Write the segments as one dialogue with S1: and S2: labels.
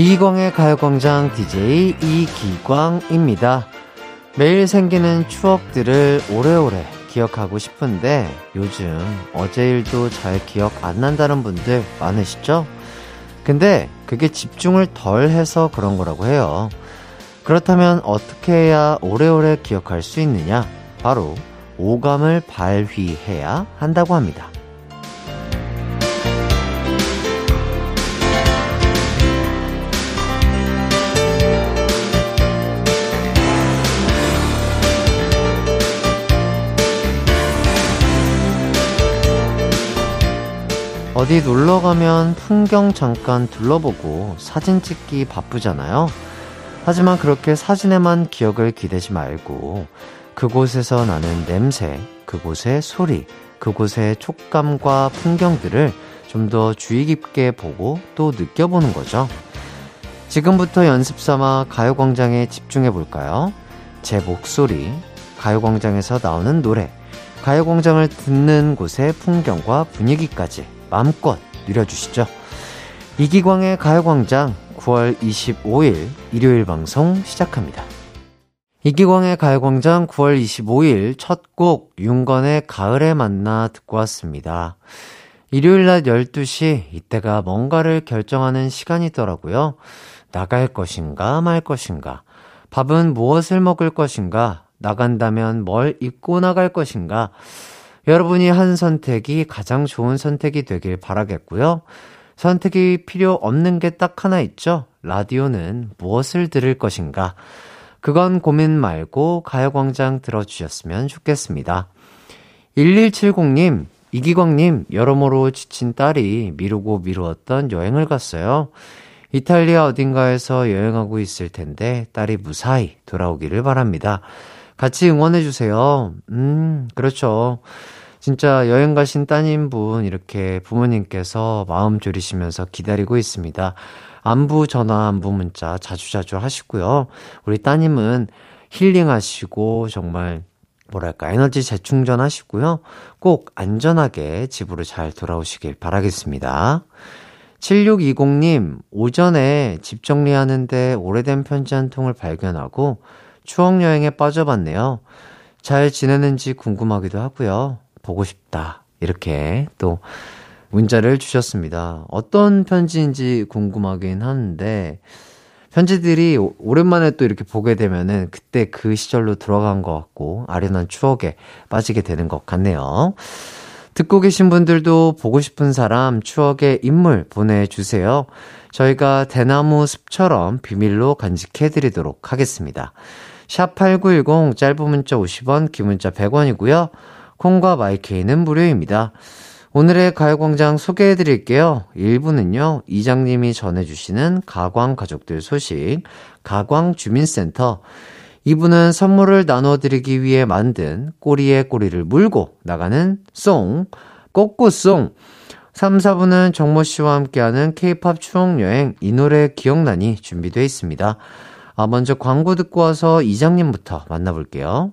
S1: 이기광의 가요광장 DJ 이기광입니다. 매일 생기는 추억들을 오래오래 기억하고 싶은데 요즘 어제 일도 잘 기억 안 난다는 분들 많으시죠? 근데 그게 집중을 덜 해서 그런 거라고 해요. 그렇다면 어떻게 해야 오래오래 기억할 수 있느냐? 바로 오감을 발휘해야 한다고 합니다. 어디 놀러 가면 풍경 잠깐 둘러보고 사진 찍기 바쁘잖아요. 하지만 그렇게 사진에만 기억을 기대지 말고 그곳에서 나는 냄새, 그곳의 소리, 그곳의 촉감과 풍경들을 좀 더 주의 깊게 보고 또 느껴보는 거죠. 지금부터 연습 삼아 가요광장에 집중해 볼까요? 제 목소리, 가요광장에서 나오는 노래, 가요광장을 듣는 곳의 풍경과 분위기까지 마음껏 누려주시죠. 이기광의 가요광장 9월 25일 일요일 방송 시작합니다. 이기광의 가요광장 9월 25일 첫 곡 윤건의 가을에 만나 듣고 왔습니다. 일요일 낮 12시 이때가 뭔가를 결정하는 시간이더라고요. 나갈 것인가 말 것인가 밥은 무엇을 먹을 것인가 나간다면 뭘 입고 나갈 것인가 여러분이 한 선택이 가장 좋은 선택이 되길 바라겠고요. 선택이 필요 없는 게 딱 하나 있죠. 라디오는 무엇을 들을 것인가? 그건 고민 말고 가요광장 들어주셨으면 좋겠습니다. 1170님, 이기광님, 여러모로 지친 딸이 미루고 미루었던 여행을 갔어요. 이탈리아 어딘가에서 여행하고 있을 텐데 딸이 무사히 돌아오기를 바랍니다. 같이 응원해주세요. 음, 그렇죠. 진짜 여행 가신 따님분 이렇게 부모님께서 마음 졸이시면서 기다리고 있습니다. 안부 전화, 안부 문자 자주자주 하시고요. 우리 따님은 힐링하시고 정말 뭐랄까 에너지 재충전 하시고요. 꼭 안전하게 집으로 잘 돌아오시길 바라겠습니다. 7620님, 오전에 집 정리하는데 오래된 편지 한 통을 발견하고 추억여행에 빠져봤네요. 잘 지내는지 궁금하기도 하고요. 보고 싶다. 이렇게 또 문자를 주셨습니다. 어떤 편지인지 궁금하긴 하는데, 편지들이 오랜만에 또 이렇게 보게 되면은 그때 그 시절로 들어간 것 같고, 아련한 추억에 빠지게 되는 것 같네요. 듣고 계신 분들도 보고 싶은 사람, 추억의 인물 보내주세요. 저희가 대나무 숲처럼 비밀로 간직해드리도록 하겠습니다. 샵8910 짧은 문자 50원, 긴 문자 100원이고요. 콩과 마이케이는 무료입니다. 오늘의 가요광장 소개해 드릴게요. 1부는요, 이장님이 전해주시는 가광 가족들 소식, 가광 주민센터. 2부는 선물을 나눠드리기 위해 만든 꼬리에 꼬리를 물고 나가는 송, 꼬꼬송. 3, 4부는 정모 씨와 함께하는 케이팝 추억여행 이 노래 기억나니 준비되어 있습니다. 아, 먼저 광고 듣고 와서 이장님부터 만나볼게요.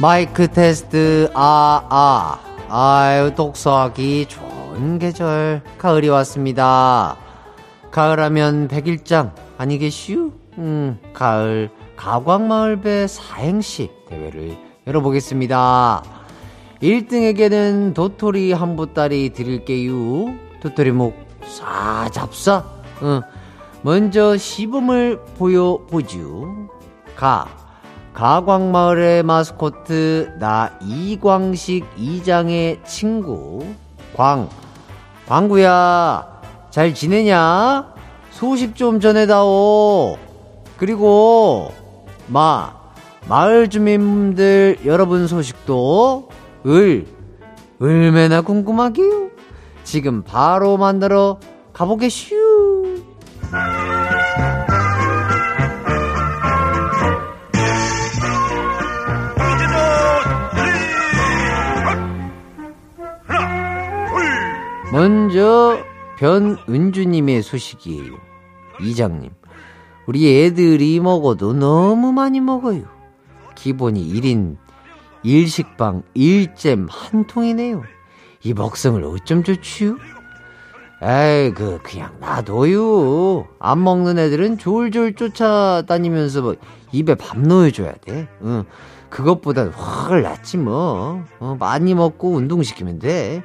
S1: 마이크 테스트 아아 아유 독서하기 좋은 계절 가을이 왔습니다. 가을하면 백일장 아니겠슈? 음 가을 가광마을배 사행시 대회를 열어보겠습니다. 1등에게는 도토리 한 보따리 드릴게요. 도토리 목 싸잡사. 응. 먼저 시범을 보여보죠. 가 가광마을의 마스코트 나 이광식 이장의 친구 광 광구야 잘 지내냐? 소식 좀 전해다오. 그리고, 마, 마을 주민들 여러분 소식도 을, 얼마나 궁금하기요? 지금 바로 만들어 가보게슈. 먼저 변은주님의 소식이에요. 이장님, 우리 애들이 먹어도 너무 많이 먹어요. 기본이 1인 1식빵 1잼 한 통이네요. 이 먹성을 어쩜 좋지요? 에이, 그, 그냥 놔둬요. 안 먹는 애들은 졸졸 쫓아다니면서 뭐 입에 밥 넣어줘야 돼. 응. 그것보다 훨 낫지 뭐. 어, 많이 먹고 운동시키면 돼.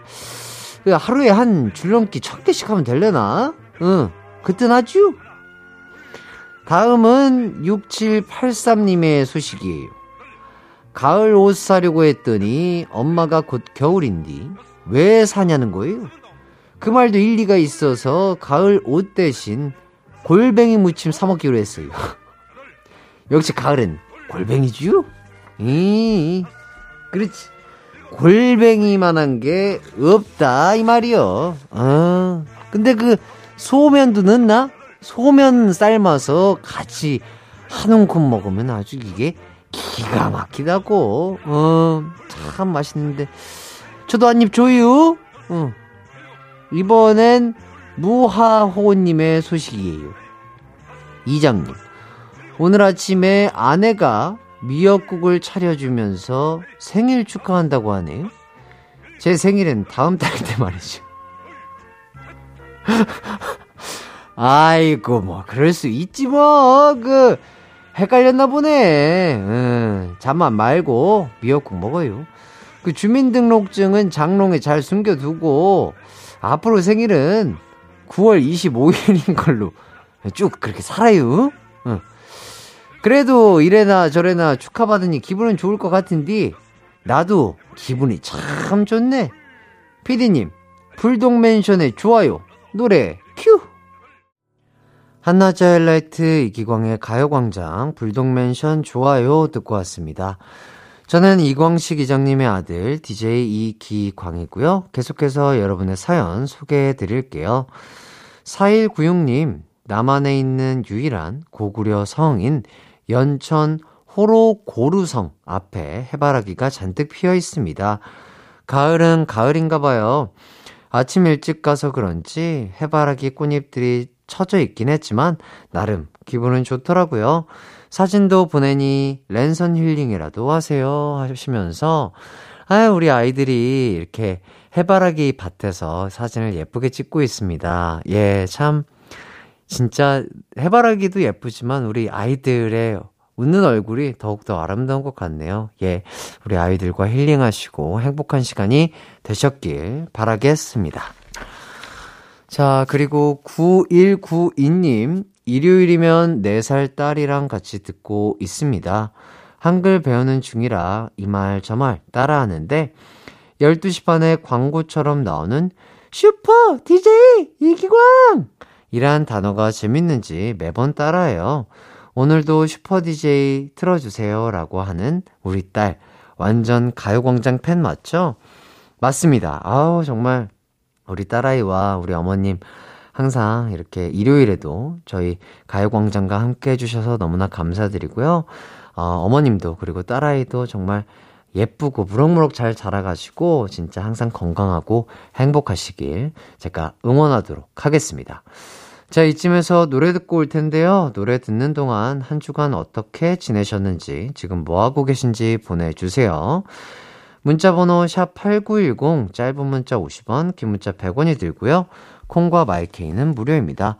S1: 그 하루에 한 줄넘기 천 개씩 하면 될래나? 응. 그땐 하죠? 다음은 6783님의 소식이에요. 가을 옷 사려고 했더니 엄마가 곧 겨울인디 왜 사냐는 거예요? 그 말도 일리가 있어서 가을 옷 대신 골뱅이 무침 사 먹기로 했어요. 역시 가을은 골뱅이죠? 이 그렇지. 골뱅이만한 게 없다 이 말이요. 아 근데 그 소면도 넣나? 소면 삶아서 같이 한 움큼 먹으면 아주 이게 기가 막히다고. 어, 참 맛있는데. 저도 한입 줘요. 어. 이번엔 무하호님의 소식이에요. 이장님, 오늘 아침에 아내가 미역국을 차려주면서 생일 축하한다고 하네요. 제 생일은 다음 달인데 말이죠. 아이고, 뭐, 그럴 수 있지, 뭐, 그, 헷갈렸나 보네. 응, 잠만 말고 미역국 먹어요. 그 주민등록증은 장롱에 잘 숨겨두고 앞으로 생일은 9월 25일인 걸로 쭉 그렇게 살아요. 응. 그래도 이래나 저래나 축하받으니 기분은 좋을 것 같은데 나도 기분이 참 좋네. 피디님, 불독맨션의 좋아요 노래 큐. 한낮의 하이라이트 이기광의 가요광장 불독맨션 좋아요 듣고 왔습니다. 저는 이광식 이장님의 아들 DJ 이기광이고요. 계속해서 여러분의 사연 소개해 드릴게요. 4196님, 남한에 있는 유일한 고구려 성인 연천 호로고루성 앞에 해바라기가 잔뜩 피어 있습니다. 가을은 가을인가 봐요. 아침 일찍 가서 그런지 해바라기 꽃잎들이 처져 있긴 했지만 나름 기분은 좋더라고요. 사진도 보내니 랜선 힐링이라도 하세요 하시면서 아 우리 아이들이 이렇게 해바라기 밭에서 사진을 예쁘게 찍고 있습니다. 예, 참 진짜 해바라기도 예쁘지만 우리 아이들의 웃는 얼굴이 더욱더 아름다운 것 같네요. 예, 우리 아이들과 힐링하시고 행복한 시간이 되셨길 바라겠습니다. 자, 그리고 9192님, 일요일이면 4살 딸이랑 같이 듣고 있습니다. 한글 배우는 중이라 이 말 저 말 따라하는데, 12시 반에 광고처럼 나오는 슈퍼 DJ 이기광! 이란 단어가 재밌는지 매번 따라해요. 오늘도 슈퍼 DJ 틀어주세요. 라고 하는 우리 딸. 완전 가요광장 팬 맞죠? 맞습니다. 아우, 정말 우리 딸아이와 우리 어머님 항상 이렇게 일요일에도 저희 가요광장과 함께 해주셔서 너무나 감사드리고요. 어, 어머님도 그리고 딸아이도 정말 예쁘고 무럭무럭 잘 자라가지고 진짜 항상 건강하고 행복하시길 제가 응원하도록 하겠습니다. 자, 이쯤에서 노래 듣고 올 텐데요. 노래 듣는 동안 한 주간 어떻게 지내셨는지, 지금 뭐하고 계신지 보내주세요. 문자번호 샵8910, 짧은 문자 50원, 긴 문자 100원이 들고요. 콩과 마이케이는 무료입니다.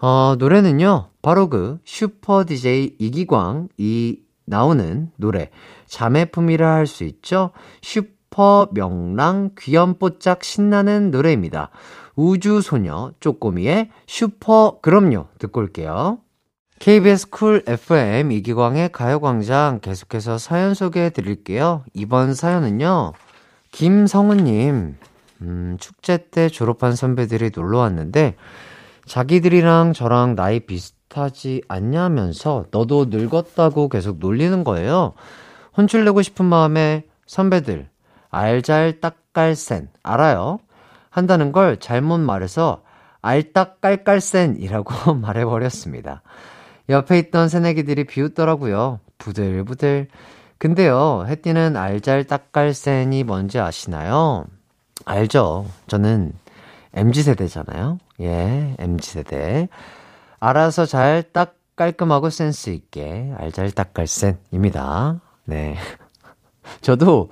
S1: 어, 노래는요, 바로 그 슈퍼 DJ 이기광이 나오는 노래, 자매품이라 할 수 있죠? 슈퍼 명랑 귀염뽀짝 신나는 노래입니다. 우주소녀 쪼꼬미의 슈퍼 그럼요 듣고 올게요. KBS 쿨 FM 이기광의 가요광장 계속해서 사연 소개해 드릴게요. 이번 사연은요, 김성은님, 음, 축제 때 졸업한 선배들이 놀러 왔는데, 자기들이랑 저랑 나이 비슷하지 않냐면서 너도 늙었다고 계속 놀리는 거예요. 혼쭐내고 싶은 마음에 선배들, 알잘딱깔센, 알아요? 한다는 걸 잘못 말해서 알딱깔깔센이라고 말해버렸습니다. 옆에 있던 새내기들이 비웃더라고요. 부들부들. 근데요, 혜띠는 알잘딱깔센이 뭔지 아시나요? 알죠. 저는 MG세대잖아요. 예, MG세대. 알아서 잘 딱 깔끔하고 센스 있게 알잘딱깔센입니다. 네. 저도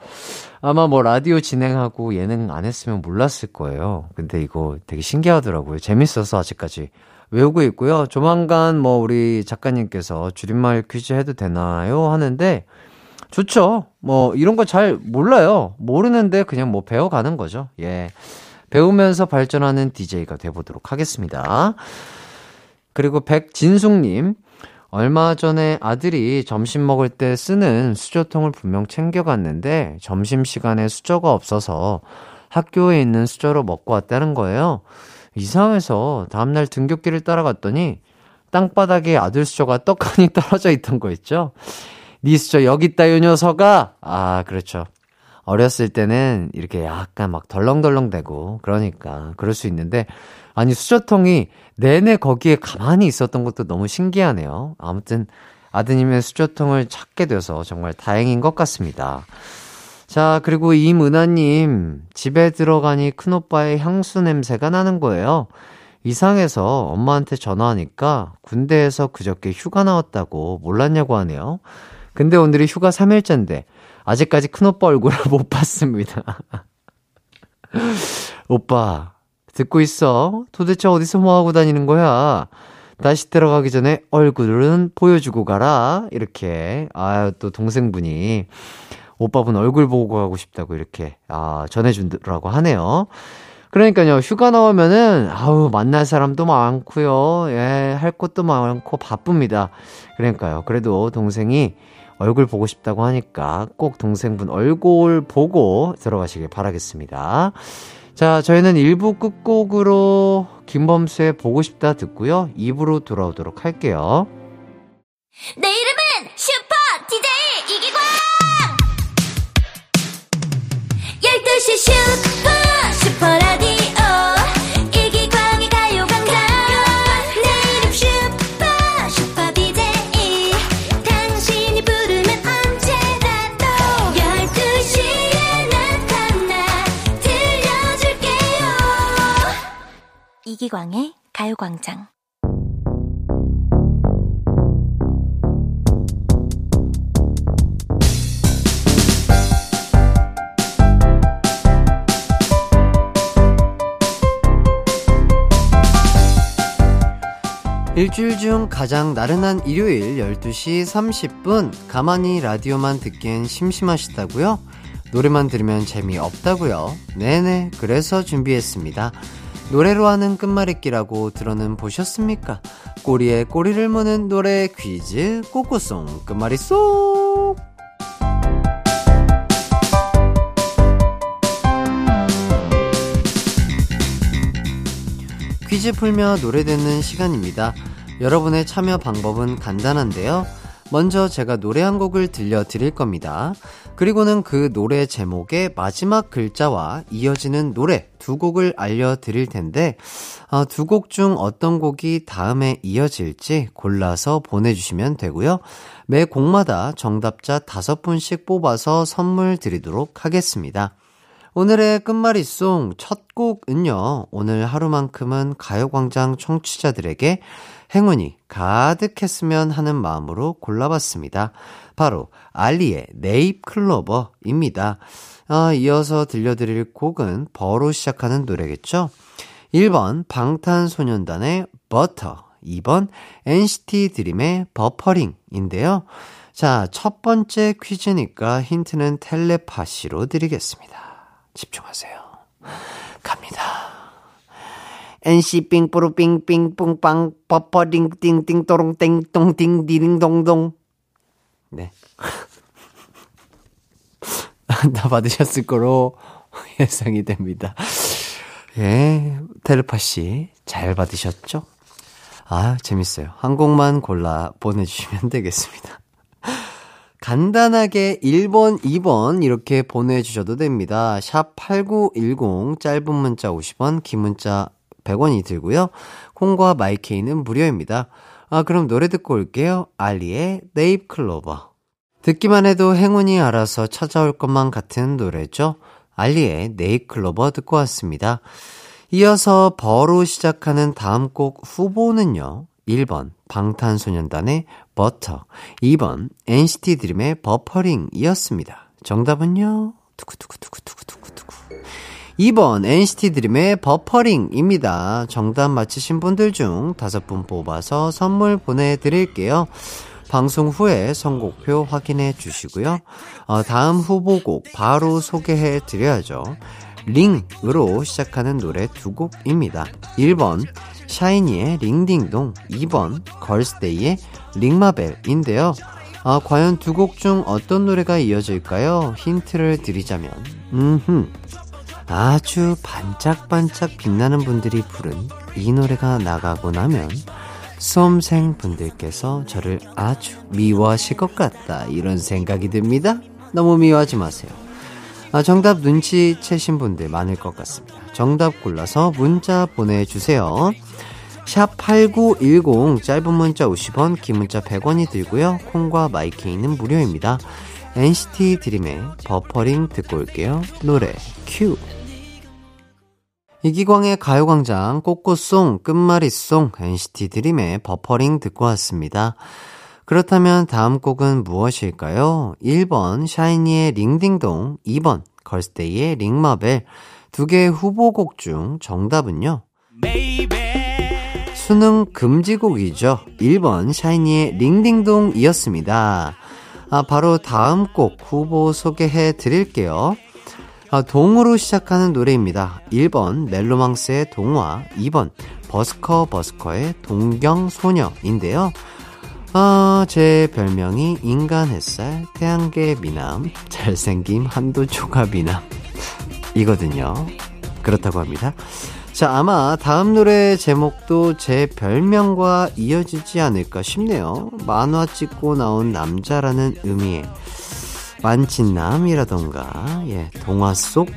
S1: 아마 뭐 라디오 진행하고 예능 안 했으면 몰랐을 거예요. 근데 이거 되게 신기하더라고요. 재밌어서 아직까지 외우고 있고요. 조만간 뭐 우리 작가님께서 줄임말 퀴즈 해도 되나요? 하는데 좋죠. 뭐 이런 거 잘 몰라요. 모르는데 그냥 뭐 배워가는 거죠. 예. 배우면서 발전하는 DJ가 돼보도록 하겠습니다. 그리고 백진숙님, 얼마 전에 아들이 점심 먹을 때 쓰는 수저통을 분명 챙겨갔는데 점심시간에 수저가 없어서 학교에 있는 수저로 먹고 왔다는 거예요. 이상해서 다음날 등굣길을 따라갔더니 땅바닥에 아들 수저가 떡하니 떨어져 있던 거 있죠? 니 수저 여기 있다, 요 녀석아! 아, 그렇죠. 어렸을 때는 이렇게 약간 막 덜렁덜렁대고 그러니까 그럴 수 있는데 아니 수저통이 내내 거기에 가만히 있었던 것도 너무 신기하네요. 아무튼 아드님의 수저통을 찾게 돼서 정말 다행인 것 같습니다. 자, 그리고 이문아님, 집에 들어가니 큰오빠의 향수 냄새가 나는 거예요. 이상해서 엄마한테 전화하니까 군대에서 그저께 휴가 나왔다고 몰랐냐고 하네요. 근데 오늘이 휴가 3일째인데, 아직까지 큰오빠 얼굴을 못 봤습니다. 오빠, 듣고 있어? 도대체 어디서 뭐 하고 다니는 거야? 다시 들어가기 전에 얼굴은 보여주고 가라. 이렇게. 아유, 또 동생분이 오빠분 얼굴 보고 가고 싶다고 이렇게, 아, 전해준다고 하네요. 그러니까요, 휴가 나오면은, 아우, 만날 사람도 많고요. 예, 할 것도 많고 바쁩니다. 그러니까요. 그래도 동생이 얼굴 보고 싶다고 하니까 꼭 동생분 얼굴 보고 들어가시길 바라겠습니다. 자, 저희는 1부 끝곡으로 김범수의 보고 싶다 듣고요. 2부로 돌아오도록 할게요.
S2: 내 이름은 슈퍼 DJ 이기광! 12시 슈퍼 이기광의 가요광장
S1: 일주일 중 가장 나른한 일요일 12시 30분 가만히 라디오만 듣기엔 심심하시다고요? 노래만 들으면 재미없다고요? 네네 그래서 준비했습니다. 노래로 하는 끝말잇기라고 들어는 보셨습니까? 꼬리에 꼬리를 무는 노래 퀴즈 꼬꼬송 끝말잇송 퀴즈 풀며 노래 듣는 시간입니다. 여러분의 참여 방법은 간단한데요. 먼저 제가 노래 한 곡을 들려드릴 겁니다. 그리고는 그 노래 제목의 마지막 글자와 이어지는 노래 두 곡을 알려드릴 텐데, 어, 두곡 중 어떤 곡이 다음에 이어질지 골라서 보내주시면 되고요. 매 곡마다 정답자 다섯 분씩 뽑아서 선물 드리도록 하겠습니다. 오늘의 끝말잇송 첫 곡은요, 오늘 하루만큼은 가요광장 청취자들에게 행운이 가득했으면 하는 마음으로 골라봤습니다. 바로 알리의 네잎 클로버입니다. 아, 이어서 들려드릴 곡은 버로 시작하는 노래겠죠? 1번 방탄소년단의 버터, 2번 NCT 드림의 버퍼링인데요. 자, 첫 번째 퀴즈니까 힌트는 텔레파시로 드리겠습니다. 집중하세요. 갑니다. NC 삥뿌루 삥삥 뿡빵 버퍼링 띵띵 또롱 땡똥 띵 디링 동동 네. 다 받으셨을 거로 예상이 됩니다.
S3: 예, 텔레파시 잘 받으셨죠? 아, 재밌어요. 한 곡만 골라 보내주시면 되겠습니다. 간단하게 1번, 2번 이렇게 보내주셔도 됩니다. 샵 8910 짧은 문자 50원, 긴 문자 100원이 들고요. 콩과 마이케이는 무료입니다. 아, 그럼 노래 듣고 올게요. 알리의 네잎 클로버. 듣기만 해도 행운이 알아서 찾아올 것만 같은 노래죠. 알리의 네잎 클로버 듣고 왔습니다. 이어서 버로 시작하는 다음 곡 후보는요. 1번 방탄소년단의 버터, 2번 NCT 드림의 버퍼링이었습니다. 정답은요. 두구두구두구두구두구두구. 2번 NCT 드림의 버퍼링입니다. 정답 맞히신 분들 중 다섯 분 뽑아서 선물 보내드릴게요. 방송 후에 선곡표 확인해 주시고요. 어, 다음 후보곡 바로 소개해 드려야죠. 링으로 시작하는 노래 두 곡입니다. 1번 샤이니의 링딩동, 2번 걸스데이의 링마벨인데요. 아, 과연 두 곡 중 어떤 노래가 이어질까요? 힌트를 드리자면, 음흠. 아주 반짝반짝 빛나는 분들이 부른 이 노래가 나가고 나면 수험생 분들께서 저를 아주 미워하실 것 같다 이런 생각이 듭니다. 너무 미워하지 마세요. 아, 정답 눈치채신 분들 많을 것 같습니다. 정답 골라서 문자 보내주세요. 샵 8910 짧은 문자 50원 긴 문자 100원이 들고요. 콩과 마이케이는 무료입니다. NCT 드림의 버퍼링 듣고 올게요. 노래 큐 이기광의 가요광장 꽃꽃송 끝말잇송 NCT 드림의 버퍼링 듣고 왔습니다. 그렇다면 다음 곡은 무엇일까요? 1번 샤이니의 링딩동, 2번 걸스데이의 링마벨 두 개의 후보곡 중 정답은요? 수능 금지곡이죠. 1번 샤이니의 링딩동이었습니다. 아, 바로 다음 곡 후보 소개해 드릴게요. 아, 동으로 시작하는 노래입니다. 1번 멜로망스의 동화, 2번 버스커 버스커의 동경소녀인데요. 아, 제 별명이 인간 햇살, 태양계 미남, 잘생김 한도 초과 미남. 이거든요. 그렇다고 합니다. 자, 아마 다음 노래 제목도 제 별명과 이어지지 않을까 싶네요. 만화 찍고 나온 남자라는 의미의 만친남이라던가, 예, 동화 속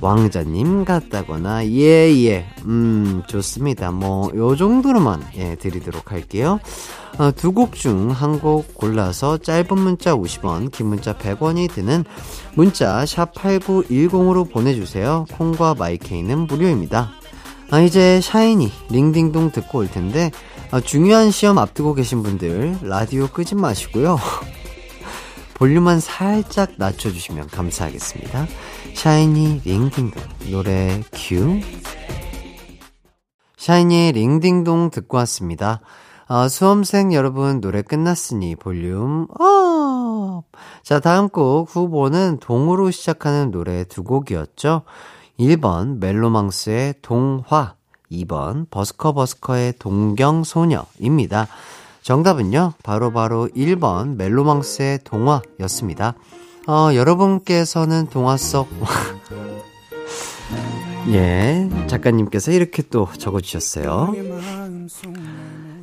S3: 왕자님 같다거나, 예, 예, 음, 좋습니다. 뭐, 요 정도로만, 예, 드리도록 할게요. 어, 두곡 중 한 곡 골라서 짧은 문자 50원, 긴 문자 100원이 드는 문자 샵8910으로 보내주세요. 콩과 마이케이는 무료입니다. 아, 이제 샤이니, 링딩동 듣고 올 텐데, 아, 중요한 시험 앞두고 계신 분들, 라디오 끄지 마시고요. 볼륨만 살짝 낮춰주시면 감사하겠습니다. 샤이니, 링딩동, 노래 큐. 샤이니의 링딩동 듣고 왔습니다. 아, 수험생 여러분 노래 끝났으니 볼륨 up! 자, 다음 곡 후보는 동으로 시작하는 노래 두 곡이었죠. 1번 멜로망스의 동화, 2번 버스커버스커의 동경소녀입니다. 정답은요, 바로바로 바로 1번 멜로망스의 동화였습니다. 어, 여러분께서는 동화 속, 예, 작가님께서 이렇게 또 적어주셨어요.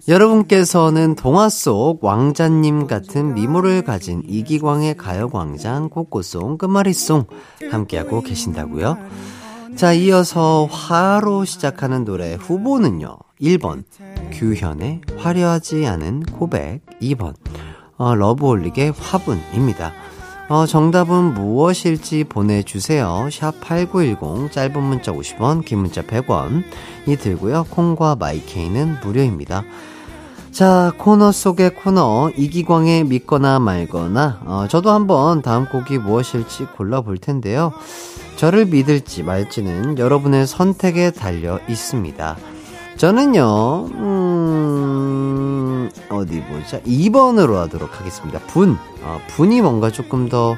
S3: 여러분께서는 동화 속 왕자님 같은 미모를 가진 이기광의 가요광장 꽃꽃송 끝말잇송 함께하고 계신다고요? 자, 이어서 화로 시작하는 노래 후보는요. 1번 규현의 화려하지 않은 고백 2번 어, 러브홀릭의 화분입니다. 어, 정답은 무엇일지 보내주세요. 샵 8910 짧은 문자 50원 긴 문자 100원이 들고요. 콩과 마이케이는 무료입니다. 자, 코너 속의 코너, 이기광의 믿거나 말거나, 어, 저도 한번 다음 곡이 무엇일지 골라볼 텐데요. 저를 믿을지 말지는 여러분의 선택에 달려 있습니다. 저는요, 음, 어디 보자. 2번으로 하도록 하겠습니다. 분. 어, 분이 뭔가 조금 더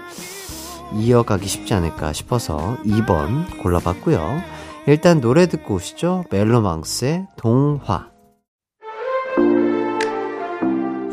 S3: 이어가기 쉽지 않을까 싶어서 2번 골라봤고요. 일단 노래 듣고 오시죠. 멜로망스의 동화.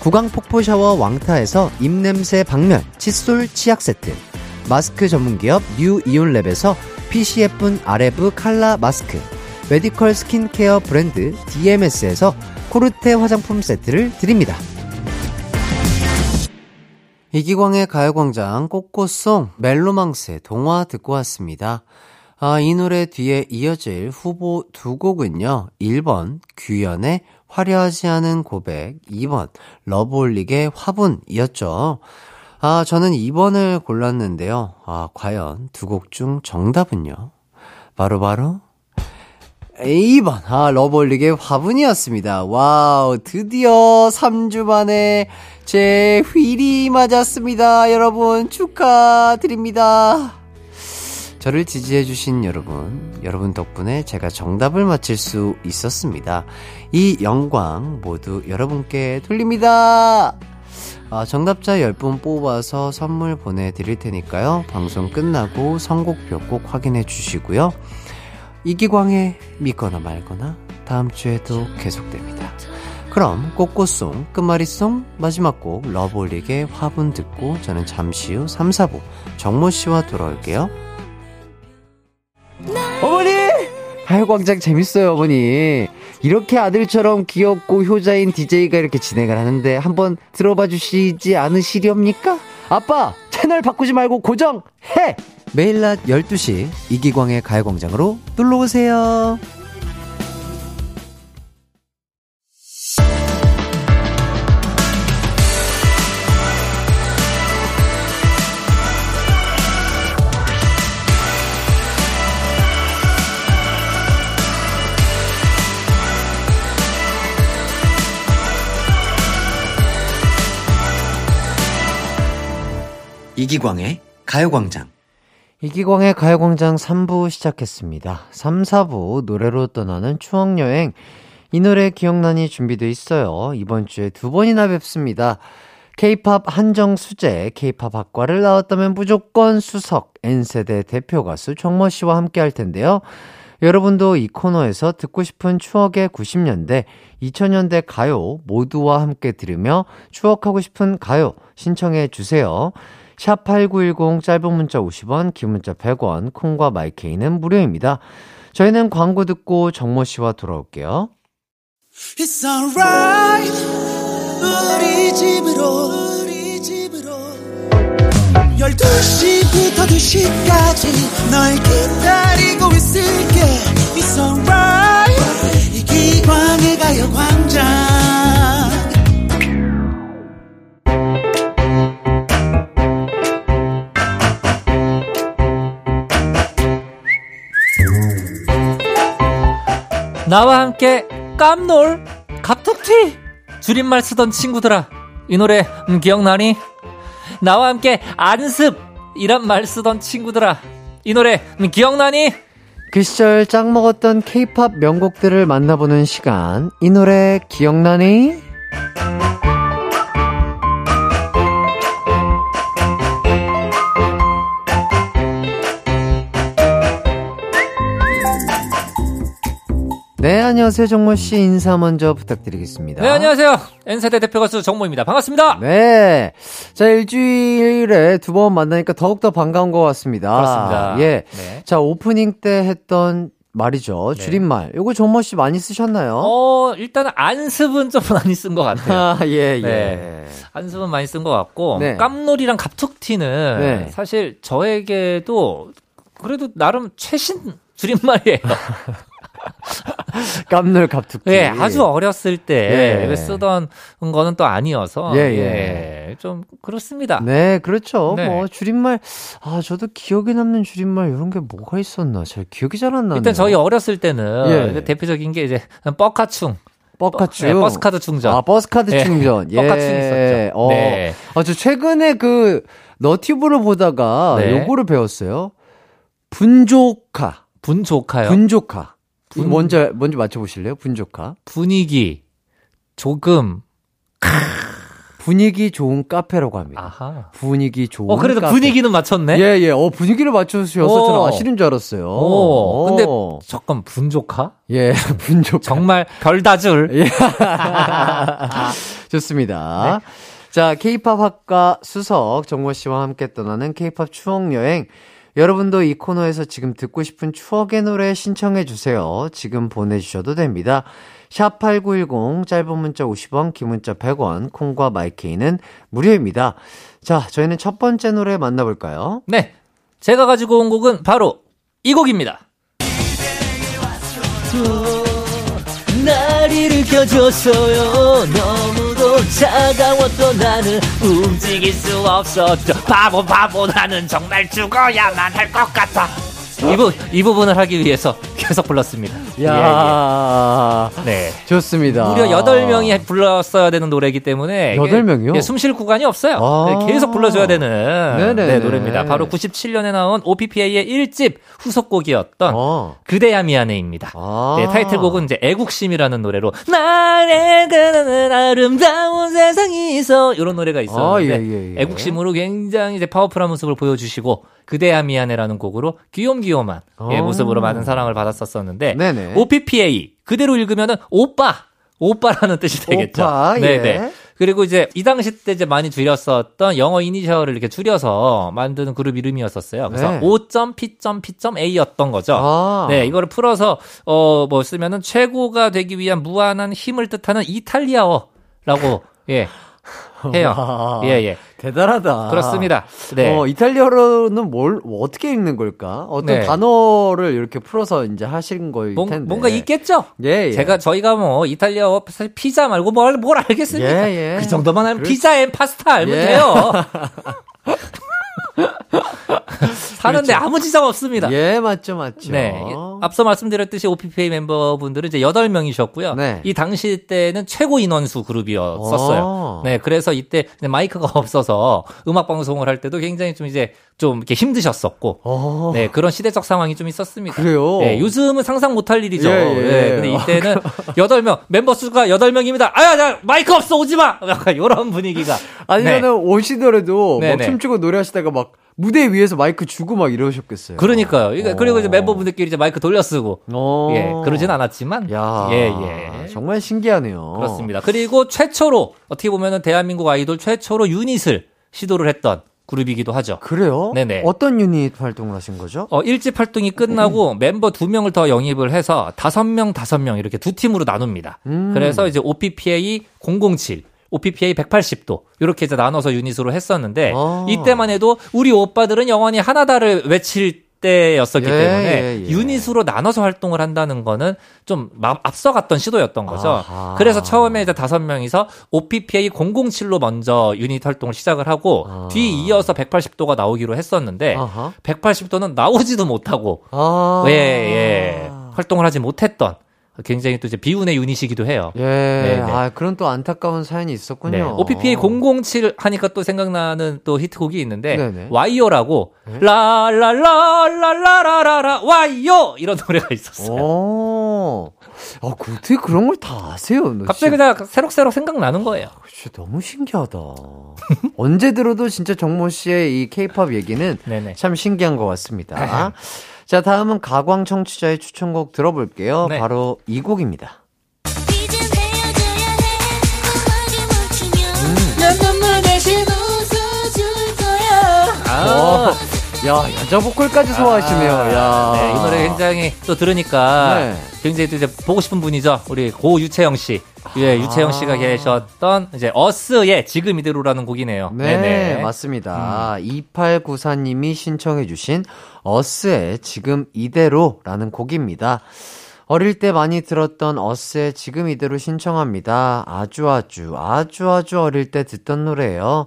S1: 구강 폭포 샤워 왕타에서 입냄새 박멸 칫솔 치약 세트, 마스크 전문기업 뉴 이온랩에서 예쁜 아레브 칼라 마스크, 메디컬 스킨케어 브랜드 DMS에서 코르테 화장품 세트를 드립니다. 이기광의 가요광장 꽃꽃송 멜로망스의 동화 듣고 왔습니다. 아, 이 노래 뒤에 이어질 후보 두 곡은요. 1번 규현의 화려하지 않은 고백, 2번 러브홀릭의 화분이었죠. 아, 저는 2번을 골랐는데요. 아, 과연 두 곡 중 정답은요? 바로바로 바로 2번. 아, 러브홀릭의 화분이었습니다. 와우, 드디어 3주 만에 제 feel이 맞았습니다. 여러분, 축하드립니다. 저를 지지해주신 여러분, 여러분 덕분에 제가 정답을 맞힐 수 있었습니다. 이 영광 모두 여러분께 돌립니다. 아, 정답자 10분 뽑아서 선물 보내드릴 테니까요. 방송 끝나고 선곡표 꼭 확인해 주시고요. 이기광의 믿거나 말거나 다음 주에도 계속됩니다. 그럼 꽃꽃송 끝말잇송 마지막 곡 러블릭의 화분 듣고 저는 잠시 후 3, 4부 정모 씨와 돌아올게요. 하여광장 재밌어요, 어머니. 이렇게 아들처럼 귀엽고 효자인 DJ가 이렇게 진행을 하는데 한번 들어봐 주시지 않으시렵니까? 아빠, 채널 바꾸지 말고 고정해! 매일 낮 12시 이기광의 가요광장으로 놀러오세요. 이기광의 가요광장. 이기광의 가요광장 3부 시작했습니다. 3, 4부 노래로 떠나는 추억여행. 이 노래 기억나니 준비돼 있어요. 이번 주에 두 번이나 뵙습니다. 케이팝 한정 수제, 케이팝 학과를 나왔다면 무조건 수석, N세대 대표 가수 정모 씨와 함께 할 텐데요. 여러분도 이 코너에서 듣고 싶은 추억의 90년대, 2000년대 가요 모두와 함께 들으며 추억하고 싶은 가요 신청해 주세요. 샵8910 짧은 문자 50원, 긴 문자 100원, 콩과 마이케이는 무료입니다. 저희는 광고 듣고 정모 씨와 돌아올게요. It's alright. 우리 집으로, 우리 집으로. 12시부터 2시까지 널 기다리고 있을게. It's alright. 이기광의 가요광장.
S4: 나와 함께 깜놀 갑툭튀 줄임말 쓰던 친구들아 이 노래 음, 기억나니? 나와 함께 안습 이란 말 쓰던 친구들아 이 노래 음, 기억나니?
S1: 그 시절 짱 먹었던 케이팝 명곡들을 만나보는 시간 이 노래 기억나니? 네, 안녕하세요. 정모 씨 인사 먼저 부탁드리겠습니다.
S4: 네, 안녕하세요. N세대 대표 가수 정모입니다. 반갑습니다.
S1: 네. 자, 일주일에 두 번 만나니까 더욱더 반가운 것 같습니다.
S4: 그렇습니다.
S1: 예.
S4: 네.
S1: 자, 오프닝 때 했던 말이죠. 줄임말. 요거 정모 씨 많이 쓰셨나요?
S4: 어, 일단은 안습은 좀 많이 쓴 것 같아요.
S1: 아, 예, 예.
S4: 네. 안습은 많이 쓴 것 같고
S1: 네.
S4: 깜놀이랑 갑툭튀는
S1: 네.
S4: 사실 저에게도 그래도 나름 최신 줄임말이에요.
S1: 깜놀 갑툭튀.
S4: 예, 아주 어렸을 때
S1: 예.
S4: 쓰던 거는 또 아니어서
S1: 예,
S4: 예,
S1: 예.
S4: 좀 그렇습니다.
S1: 네, 그렇죠.
S4: 네.
S1: 뭐 줄임말 아, 저도 기억에 남는 줄임말 이런 게 뭐가 있었나? 잘 기억이 잘 안 나네요.
S4: 일단 저희 어렸을 때는
S1: 예.
S4: 대표적인 게 이제 뻑카충,
S1: 버카츠.
S4: 네, 버스카드 충전.
S1: 아, 버스카드
S4: 예.
S1: 충전. 예.
S4: 버카충 있었죠.
S1: 어.
S4: 네.
S1: 아, 저 최근에 그 너튜브를 보다가
S4: 네.
S1: 요거를 배웠어요. 분조카.
S4: 분조카요.
S1: 분조카.
S4: 분-
S1: 먼저 먼저 맞춰 보실래요? 분조카.
S4: 분위기 조금
S1: 분위기 좋은 카페라고 합니다.
S4: 아하.
S1: 분위기 좋은
S4: 어 그래도
S1: 카페.
S4: 분위기는 맞췄네.
S1: 예, 예. 어, 분위기를 맞춰주셔서
S4: 오.
S1: 저는 아시는 줄 알았어요.
S4: 오, 근데
S1: 오.
S4: 잠깐 분조카?
S1: 예, 분조카.
S4: 정말 별다줄.
S1: 예. 좋습니다. 자, 케이팝 학과 수석 정모 씨와 함께 떠나는 케이팝 추억 여행. 여러분도 이 코너에서 지금 듣고 싶은 추억의 노래 신청해 주세요. 지금 보내주셔도 됩니다. 샵8910 짧은 문자 50원, 긴 문자 100원, 콩과 마이케이는 무료입니다. 자, 저희는 첫 번째 노래 만나볼까요?
S4: 네. 제가 가지고 온 곡은 바로 이 곡입니다. 날 일으켜줬어요. 너무 도 차가웠던 나는 움직일 수 없었죠. 바보 바보 나는 정말 죽어야만 할 것 같아. 이, 부, 이 부분을 하기 위해서 계속 불렀습니다.
S1: 야
S4: 예, 예. 네.
S1: 좋습니다.
S4: 무려 8명이 불렀어야 되는 노래이기 때문에. 이게
S1: 여덟 명이요?
S4: 예, 숨쉴 구간이 없어요.
S1: 아.
S4: 네, 계속 불러줘야 되는
S1: 네네네.
S4: 네, 노래입니다. 바로 97년에 나온 OPPA의 1집 후속곡이었던
S1: 어.
S4: 그대야 미안해입니다.
S1: 아.
S4: 네, 타이틀곡은 이제 애국심이라는 노래로 나의 그는 아름다운 세상이서 이런 노래가 있었는데
S1: 아, 예, 예, 예.
S4: 애국심으로 굉장히 이제 파워풀한 모습을 보여주시고 그대야 미안해라는 곡으로 귀염귀염한 예,
S1: 어.
S4: 모습으로 많은 사랑을 받았었었는데
S1: 네네.
S4: OPPA 그대로 읽으면은 오빠 오빠라는 뜻이 되겠죠.
S1: 오빠, 예.
S4: 네네. 그리고 이제 이 당시 때 이제 많이 줄였었던 영어 이니셜을 이렇게 줄여서 만드는 그룹 이름이었었어요. 그래서
S1: 네.
S4: O.P.P.A였던 거죠.
S1: 아.
S4: 네, 이거를 풀어서 어 뭐 쓰면은 최고가 되기 위한 무한한 힘을 뜻하는 이탈리아어라고 예 해요.
S1: 와.
S4: 예 예.
S1: 대단하다.
S4: 그렇습니다. 네.
S1: 어, 이탈리아어로는 뭘뭐 어떻게 읽는 걸까? 어떤
S4: 네.
S1: 단어를 이렇게 풀어서 이제 하신 거일
S4: 뭔,
S1: 텐데.
S4: 뭔가 있겠죠?
S1: 예, 예.
S4: 제가 저희가 뭐 이탈리아어 사실 피자 말고 뭘, 뭘 알겠습니까?
S1: 예, 예.
S4: 그 정도만 알면
S1: 그럴
S4: 피자 and 파스타 알면
S1: 예.
S4: 돼요. 사는데 아무 지장 없습니다.
S1: 그렇죠. 예, 맞죠, 맞죠.
S4: 네. 앞서 말씀드렸듯이 OPPA 멤버분들은 이제 8명이셨고요.
S1: 네.
S4: 이 당시 때는 최고 인원수 그룹이었었어요.
S1: 어.
S4: 네. 그래서 이때 마이크가 없어서 음악 방송을 할 때도 굉장히 좀 이제 좀 이렇게 힘드셨었고.
S1: 어.
S4: 네. 그런 시대적 상황이 좀 있었습니다.
S1: 그래요?
S4: 네. 요즘은 상상 못할 일이죠.
S1: 예, 예.
S4: 네, 근데 이때는 8명, 멤버 수가 8명입니다. 아야, 나 마이크 없어, 오지 마! 약간 이런 분위기가.
S1: 아니면은 오시더라도
S4: 네,
S1: 막
S4: 네.
S1: 춤추고 노래하시다가 막 무대 위에서 마이크 주고 막 이러셨겠어요.
S4: 그러니까요.
S1: 어.
S4: 그리고 이제 멤버분들끼리 이제 마이크 돌려쓰고.
S1: 어.
S4: 예, 그러진 않았지만.
S1: 야,
S4: 예, 예.
S1: 정말 신기하네요.
S4: 그렇습니다. 그리고 최초로 어떻게 보면은 대한민국 아이돌 최초로 유닛을 시도를 했던 그룹이기도 하죠.
S1: 그래요?
S4: 네네.
S1: 어떤 유닛 활동을 하신 거죠?
S4: 어, 1집 활동이 끝나고 멤버 2명을 더 영입을 해서 5명, 5명 이렇게 두 팀으로 나눕니다.
S1: 음.
S4: 그래서 이제 OPPA 007, OPPA 180도 이렇게 이제 나눠서 유닛으로 했었는데
S1: 아.
S4: 이때만 해도 우리 오빠들은 영원히 하나다를 외칠 때였었기
S1: 예,
S4: 때문에
S1: 예, 예.
S4: 유닛으로 나눠서 활동을 한다는 거는 좀 마- 앞서갔던 시도였던 거죠.
S1: 아하.
S4: 그래서 처음에 이제 다섯 명이서 OPPA 007로 먼저 유닛 활동을 시작을 하고
S1: 아.
S4: 뒤 이어서 180도가 나오기로 했었는데
S1: 아하.
S4: 180도는 나오지도 못하고
S1: 아.
S4: 예, 예. 활동을 하지 못했던 굉장히 또 이제 비운의 유닛이기도 해요.
S1: 예.
S4: 네, 네.
S1: 아, 그런 또 안타까운 사연이 있었군요.
S4: 네. OPPA 007 하니까 또 생각나는 또 히트곡이 있는데
S1: 네네.
S4: 와이어라고
S1: 네?
S4: 라라라라라라라라 와이어 이런 노래가 있었어요.
S1: 오. 아, 그 어떻게 그런 걸 다 아세요? 너
S4: 갑자기 그냥 새록새록 생각나는 거예요.
S1: 진짜 너무 신기하다. 언제 들어도 진짜 정모 씨의 이 케이팝 얘기는
S4: 네네.
S1: 참 신기한 것 같습니다. 자, 다음은 가광 청취자의 추천곡 들어볼게요.
S4: 네.
S1: 바로 이 곡입니다.
S2: 웃어줄 거야
S1: 어, 야, 여자 보컬까지 소화하시네요. 야.
S4: 네, 이 노래 굉장히 또 들으니까
S1: 네.
S4: 굉장히 또 이제 보고 싶은 분이죠. 우리 고 유채영 씨. 예, 유채영 씨가 계셨던 이제 어스의 지금 이대로라는 곡이네요.
S1: 네,
S4: 네네. 음.
S1: 맞습니다. 2894님이 신청해 주신 어스의 지금 이대로라는 곡입니다. 어릴 때 많이 들었던 어스의 지금 이대로 신청합니다. 아주 아주 아주 아주 어릴 때 듣던 노래예요.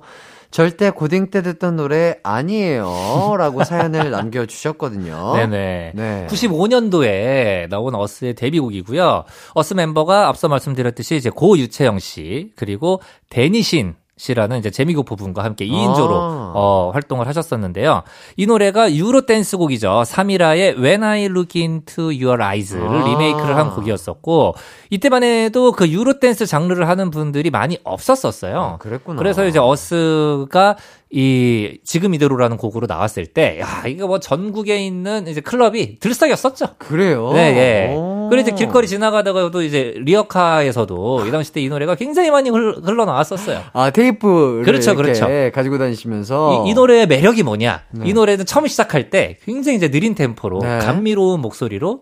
S1: 절대 고딩 때 듣던 노래 아니에요. 라고 사연을 남겨주셨거든요.
S4: 네네.
S1: 네.
S4: 95년도에 나온 어스의 데뷔곡이고요. 어스 멤버가 앞서 말씀드렸듯이 이제 고 유채영 씨 그리고 데니신 씨라는 이제 재미교포 분과 함께 2인조로
S1: 아.
S4: 어, 활동을 하셨었는데요. 이 노래가 유로 댄스 곡이죠. 사미라의 When I Look Into Your Eyes를
S1: 아.
S4: 리메이크를 한 곡이었었고 이때만 해도 그 유로 댄스 장르를 하는 분들이 많이 없었었어요.
S1: 아, 그랬구나.
S4: 그래서 이제 어스가 이 지금 이대로라는 곡으로 나왔을 때, 야 이거 뭐 전국에 있는 이제 클럽이 들썩였었죠.
S1: 그래요?
S4: 네, 예.
S1: 오.
S4: 그리고 이제 길거리 지나가다가도 이제 리어카에서도 이 당시 때 이 노래가 굉장히 많이 흘- 흘러나왔었어요.
S1: 아, 테이프를
S4: 그렇죠, 그렇죠.
S1: 가지고 다니시면서
S4: 이, 이 노래의 매력이 뭐냐? 이 노래는 처음 시작할 때 굉장히 이제 느린 템포로
S1: 네.
S4: 감미로운 목소리로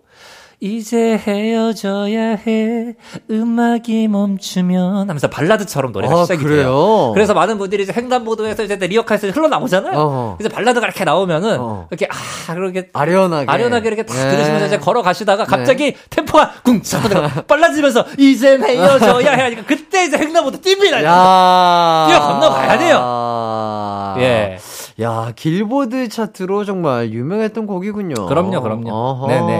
S4: 이제 헤어져야 해 음악이 멈추면 하면서 발라드처럼 노래가
S1: 아,
S4: 시작이
S1: 그래요?
S4: 돼요. 그래서 많은 분들이 이제 횡단보도에서 이제 리어카에서 흘러나오잖아요.
S1: 어허.
S4: 그래서 발라드가 이렇게 나오면은
S1: 어.
S4: 이렇게 아 그렇게
S1: 아련하게
S4: 아련하게 이렇게 딱
S1: 네.
S4: 들으시면서 이제 걸어가시다가 갑자기 템포가 쿵착 빨라지면서 이젠 헤어져야 해 하니까 그때 이제 횡단보도 뜁니다.
S1: 야.
S4: 뛰어 건너가야 돼요.
S1: 아.
S4: 예.
S1: 야, 길보드 차트로 정말 유명했던 곡이군요.
S4: 그럼요, 그럼요.
S1: 어허.
S4: 네네.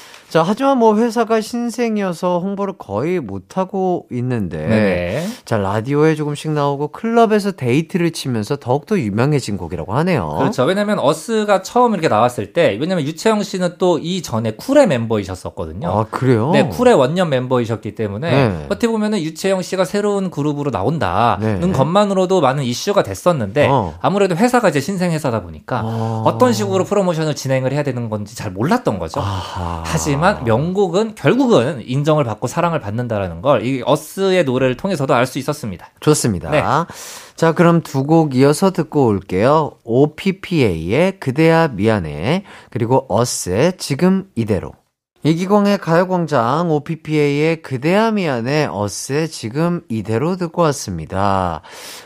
S1: 자, 하지만 뭐 회사가 신생이어서 홍보를 거의 못하고 있는데.
S4: 네네.
S1: 자, 라디오에 조금씩 나오고 클럽에서 대히트를 치면서 더욱더 유명해진 곡이라고 하네요.
S4: 그렇죠. 왜냐면 어스가 처음 이렇게 나왔을 때, 왜냐면 유채영 씨는 또 이 전에 쿨의 멤버이셨었거든요.
S1: 아, 그래요?
S4: 네, 쿨의 원년 멤버이셨기 때문에
S1: 네.
S4: 어떻게 보면은 유채영 씨가 새로운 그룹으로 나온다는
S1: 네.
S4: 것만으로도 많은 이슈가 됐었는데
S1: 어.
S4: 아무래도 회사가 이제 신생 회사다 보니까
S1: 어.
S4: 어떤 식으로 프로모션을 진행을 해야 되는 건지 잘 몰랐던 거죠.
S1: 아하.
S4: 하지만 명곡은 결국은 인정을 받고 사랑을 받는다라는 걸 이 어스의 노래를 통해서도 알 수 있었습니다.
S1: 좋습니다.
S4: 네.
S1: 자, 그럼 두 곡 이어서 듣고 올게요. OPPA의 그대야 미안해. 그리고 어스의 지금 이대로. 이기광의 가요광장 OPPA의 그대야 미안해 어스의 지금 이대로 듣고 왔습니다.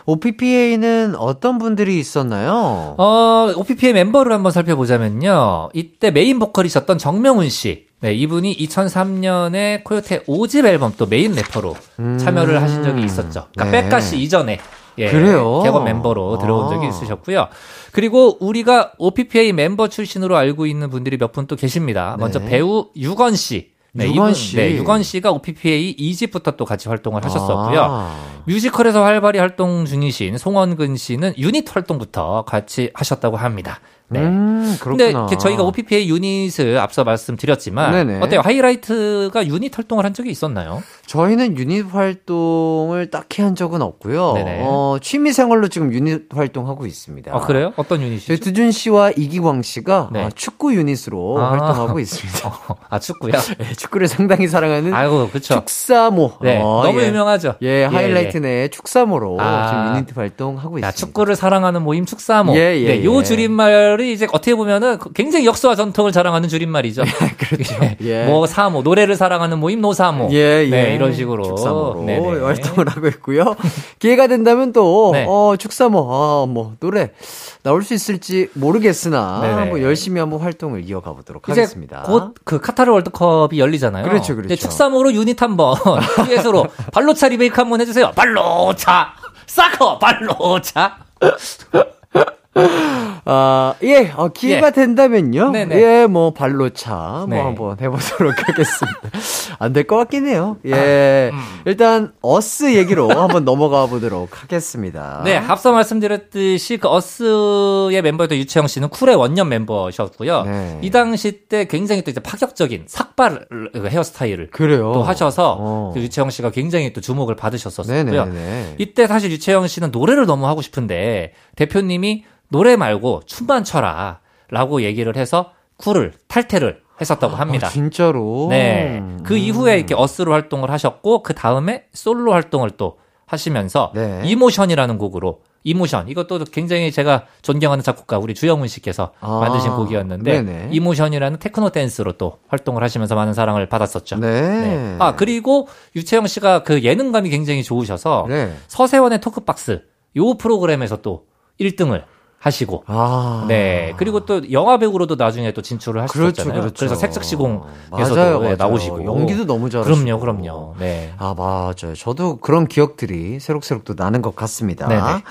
S1: OPPA는 어떤 분들이 있었나요?
S4: 어, OPPA의 멤버를 한번 살펴보자면요. 이때 메인 보컬이셨던 정명훈 씨. 네, 이분이 2003년에 코요태 5집 앨범 또 메인 래퍼로
S1: 음.
S4: 참여를 하신 적이 있었죠. 그러니까
S1: 네.
S4: 빽가 씨 이전에. 예,
S1: 그래요?
S4: 개건 멤버로 들어온 적이
S1: 아.
S4: 있으셨고요. 그리고 우리가 OPPA 멤버 출신으로 알고 있는 분들이 몇 분 또 계십니다. 먼저
S1: 네.
S4: 배우 유건 씨. 네,
S1: 유건 씨.
S4: 네, 유건 씨가 OPPA 2집부터 또 같이 활동을 하셨었고요.
S1: 아.
S4: 뮤지컬에서 활발히 활동 중이신 송원근 씨는 유닛 활동부터 같이 하셨다고 합니다. 네.
S1: 음,
S4: 이렇게 저희가 OPPA 유닛을 앞서 말씀드렸지만
S1: 네네.
S4: 어때요? 하이라이트가 유닛 활동을 한 적이 있었나요?
S1: 저희는 유닛 활동을 딱히 한 적은 없고요.
S4: 네네.
S1: 어, 취미 생활로 지금 유닛 활동하고 있습니다.
S4: 아 그래요? 어떤 유닛이죠?
S1: 저희 두준 씨와 이기광 씨가
S4: 네.
S1: 아, 축구 유닛으로
S4: 아.
S1: 활동하고 있습니다.
S4: 아 축구요?
S1: 네, 축구를 상당히 사랑하는
S4: 아이고 그쵸.
S1: 축사모.
S4: 네,
S1: 어,
S4: 너무
S1: 예.
S4: 유명하죠.
S1: 예, 하이라이트 내 축사모로
S4: 아.
S1: 지금 유닛 활동하고 있습니다.
S4: 야, 축구를 사랑하는 모임 축사모.
S1: 예, 예,
S4: 네, 요
S1: 예.
S4: 줄임말이 이제 어떻게 보면은 굉장히 역사와 전통을 자랑하는 줄임말이죠.
S1: 그렇죠. 예.
S4: 뭐 사모, 노래를 사랑하는 모임 노사모.
S1: 예, 예.
S4: 네, 이런 식으로
S1: 축사모로
S4: 네네.
S1: 활동을 하고 있고요. 기회가 된다면 또,
S4: 네.
S1: 어, 축사모, 어, 뭐, 노래 나올 수 있을지 모르겠으나,
S4: 네네.
S1: 뭐, 열심히 한번 활동을 이어가 보도록 하겠습니다.
S4: 곧 그 카타르 월드컵이 열리잖아요.
S1: 그렇죠, 그렇죠.
S4: 네, 축사모로 유닛 한번 듀엣으로 발로차 리메이크 한번 해주세요. 발로차 사커 발로차.
S1: 아, 예, 어, 기회가
S4: 예.
S1: 된다면요.
S4: 네네.
S1: 예, 뭐, 발로차,
S4: 네.
S1: 뭐, 한번 해보도록 하겠습니다. 안 될 것 같긴 해요. 예.
S4: 음.
S1: 일단, 어스 얘기로 한번 넘어가 보도록 하겠습니다.
S4: 네, 앞서 말씀드렸듯이 그 어스의 멤버였던 유채영 씨는 쿨의 원년 멤버셨고요.
S1: 네.
S4: 이 당시 때 굉장히 또 이제 파격적인 삭발 헤어스타일을
S1: 그래요.
S4: 또 하셔서
S1: 어.
S4: 그 유채영 씨가 굉장히 또 주목을 받으셨었고요.
S1: 네네네.
S4: 이때 사실 유채영 씨는 노래를 너무 하고 싶은데 대표님이 노래 말고 춤만 춰라 라고 얘기를 해서 쿨을 탈퇴를 했었다고 합니다.
S1: 아, 진짜로?
S4: 네. 그 이후에 이렇게 어스로 활동을 하셨고 그 다음에 솔로 활동을 또 하시면서
S1: 네.
S4: Emotion이라는 곡으로 Emotion 이것도 굉장히 제가 존경하는 작곡가 우리 주영훈 씨께서
S1: 아,
S4: 만드신 곡이었는데
S1: 네네.
S4: Emotion이라는 테크노 댄스로 또 활동을 하시면서 많은 사랑을 받았었죠.
S1: 네.
S4: 아 그리고 유채영 씨가 그 예능감이 굉장히 좋으셔서
S1: 네.
S4: 서세원의 토크박스 요 프로그램에서 또 1등을 하시고
S1: 아.
S4: 네. 그리고 또 영화 배우로도 나중에 또 진출을 하셨잖아요.
S1: 그렇죠, 그렇죠.
S4: 래서 색색 시공에서도
S1: 맞아요,
S4: 예,
S1: 맞아요.
S4: 나오시고
S1: 연기도 너무 잘하시고.
S4: 그럼요, 그럼요. 네.
S1: 아, 맞아요. 저도 그런 기억들이 새록새록 또 나는 것 같습니다.
S4: 네네.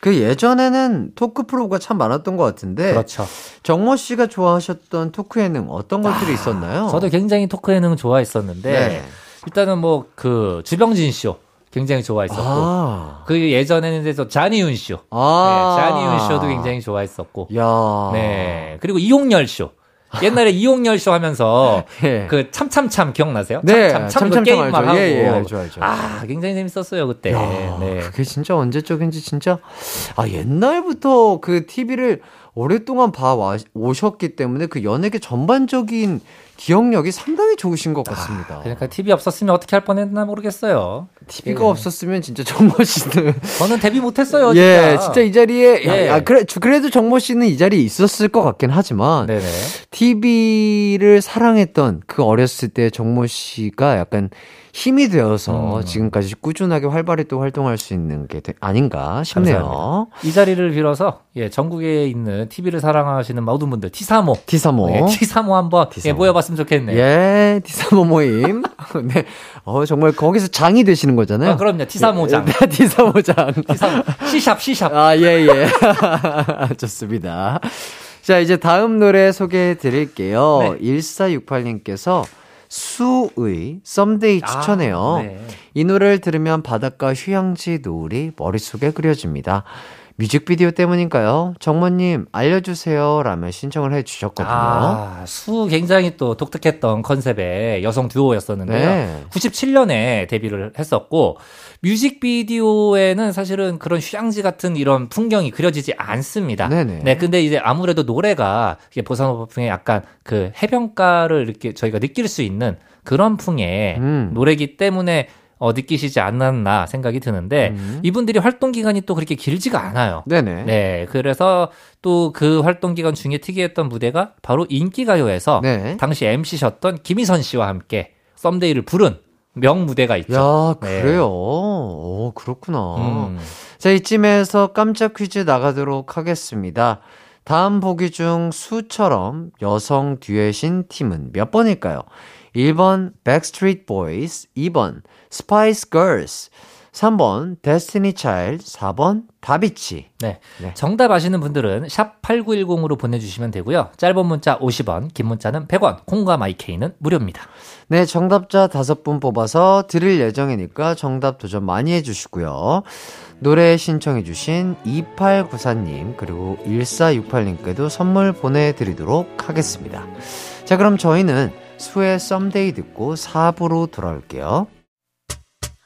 S1: 그 예전에는 토크 프로가 참 많았던 것 같은데.
S4: 그렇죠.
S1: 정모 씨가 좋아하셨던 토크 예능 어떤 것들이 있었나요?
S4: 저도 굉장히 토크 예능 좋아했었는데
S1: 네.
S4: 일단은 뭐 그 주병진 쇼 굉장히 좋아했었고
S1: 아.
S4: 그 예전에는 이제 저 자니윤 쇼,
S1: 아.
S4: 네, 자니윤 쇼도 굉장히 좋아했었고,
S1: 야.
S4: 네 그리고 이용열 쇼. 옛날에 이용열 쇼 하면서
S1: 예.
S4: 그 참참참 기억나세요?
S1: 네,
S4: 참참참 그
S1: 참참 참
S4: 게임만
S1: 알죠.
S4: 하고
S1: 예, 예, 알죠, 알죠.
S4: 아 굉장히 재밌었어요 그때.
S1: 야,
S4: 네.
S1: 그게 진짜 언제적인지 진짜 아 옛날부터 그 TV를 오랫동안 봐 와- 오셨기 때문에 그 연예계 전반적인 기억력이 상당히 좋으신 것 같습니다.
S4: 그러니까 TV 없었으면 어떻게 할 뻔했나 모르겠어요.
S1: TV가
S4: 예.
S1: 없었으면 진짜 정모 씨는
S4: 저는 데뷔 못했어요. 진짜.
S1: 예, 진짜 이 자리에
S4: 예.
S1: 야, 야, 그래 주- 그래도 정모 씨는 이 자리에 있었을 것 같긴 하지만
S4: 네네.
S1: TV를 사랑했던 그 어렸을 때 정모 씨가 약간 힘이 되어서
S4: 음.
S1: 지금까지 꾸준하게 활발히 또 활동할 수 있는 게 되- 아닌가 싶네요.
S4: 감사합니다. 이 자리를 빌어서 예 전국에 있는 TV를 사랑하시는 모든 분들 T3호
S1: T3호.
S4: 예, T3호 한번 예,
S1: T3호.
S4: 모여봤으면 좋겠네요.
S1: 예, T3호 모임. 네. 어, 정말 거기서 장이 되시는 거잖아요.
S4: 아, 그럼요. T3호장.
S1: 네, T3호장.
S4: T3 C샵 C샵.
S1: 아, 예, 예. 좋습니다. 자, 이제 다음 노래 소개해 드릴게요.
S4: 네.
S1: 1468님께서 수의 썸데이 추천해요.
S4: 아, 네.
S1: 이 노래를 들으면 바닷가 휴양지 노을이 머릿속에 그려집니다. 뮤직비디오 때문인가요? 정모님 알려주세요 라며 신청을 해주셨거든요.
S4: 아, 수 굉장히 또 독특했던 컨셉의 여성 듀오였었는데요.
S1: 네.
S4: 97년에 데뷔를 했었고 뮤직비디오에는 사실은 그런 휴양지 같은 이런 풍경이 그려지지 않습니다.
S1: 네네.
S4: 네, 근데 이제 아무래도 노래가 보사노바풍의 약간 그 해변가를 이렇게 저희가 느낄 수 있는 그런 풍의
S1: 음.
S4: 노래기 때문에 어, 느끼시지 않았나 생각이 드는데
S1: 음.
S4: 이분들이 활동 기간이 또 그렇게 길지가 않아요.
S1: 네네.
S4: 네, 그래서 또 그 활동 기간 중에 특이했던 무대가 바로 인기 가요에서
S1: 네.
S4: 당시 MC셨던 김희선 씨와 함께 썸데이를 부른 명 무대가 있죠.
S1: 야,
S4: 네.
S1: 그래요? 오, 그렇구나.
S4: 음.
S1: 자, 이쯤에서 깜짝 퀴즈 나가도록 하겠습니다. 다음 보기 중 수처럼 여성 듀엣인 팀은 몇 번일까요? 1번 Backstreet Boys, 2번 Spice Girls, 3번 Destiny Child, 4번 다비치.
S4: 네.
S1: 네.
S4: 정답 아시는 분들은 샵 8910으로 보내주시면 되고요. 짧은 문자 50원, 긴 문자는 100원, 콩과 마이케이는 무료입니다.
S1: 네, 정답자 다섯 분 뽑아서 드릴 예정이니까 정답 도전 많이 해주시고요. 노래 신청해주신 2894님, 그리고 1468님께도 선물 보내드리도록 하겠습니다. 자, 그럼 저희는 수의 썸데이 듣고 4부로 돌아올게요.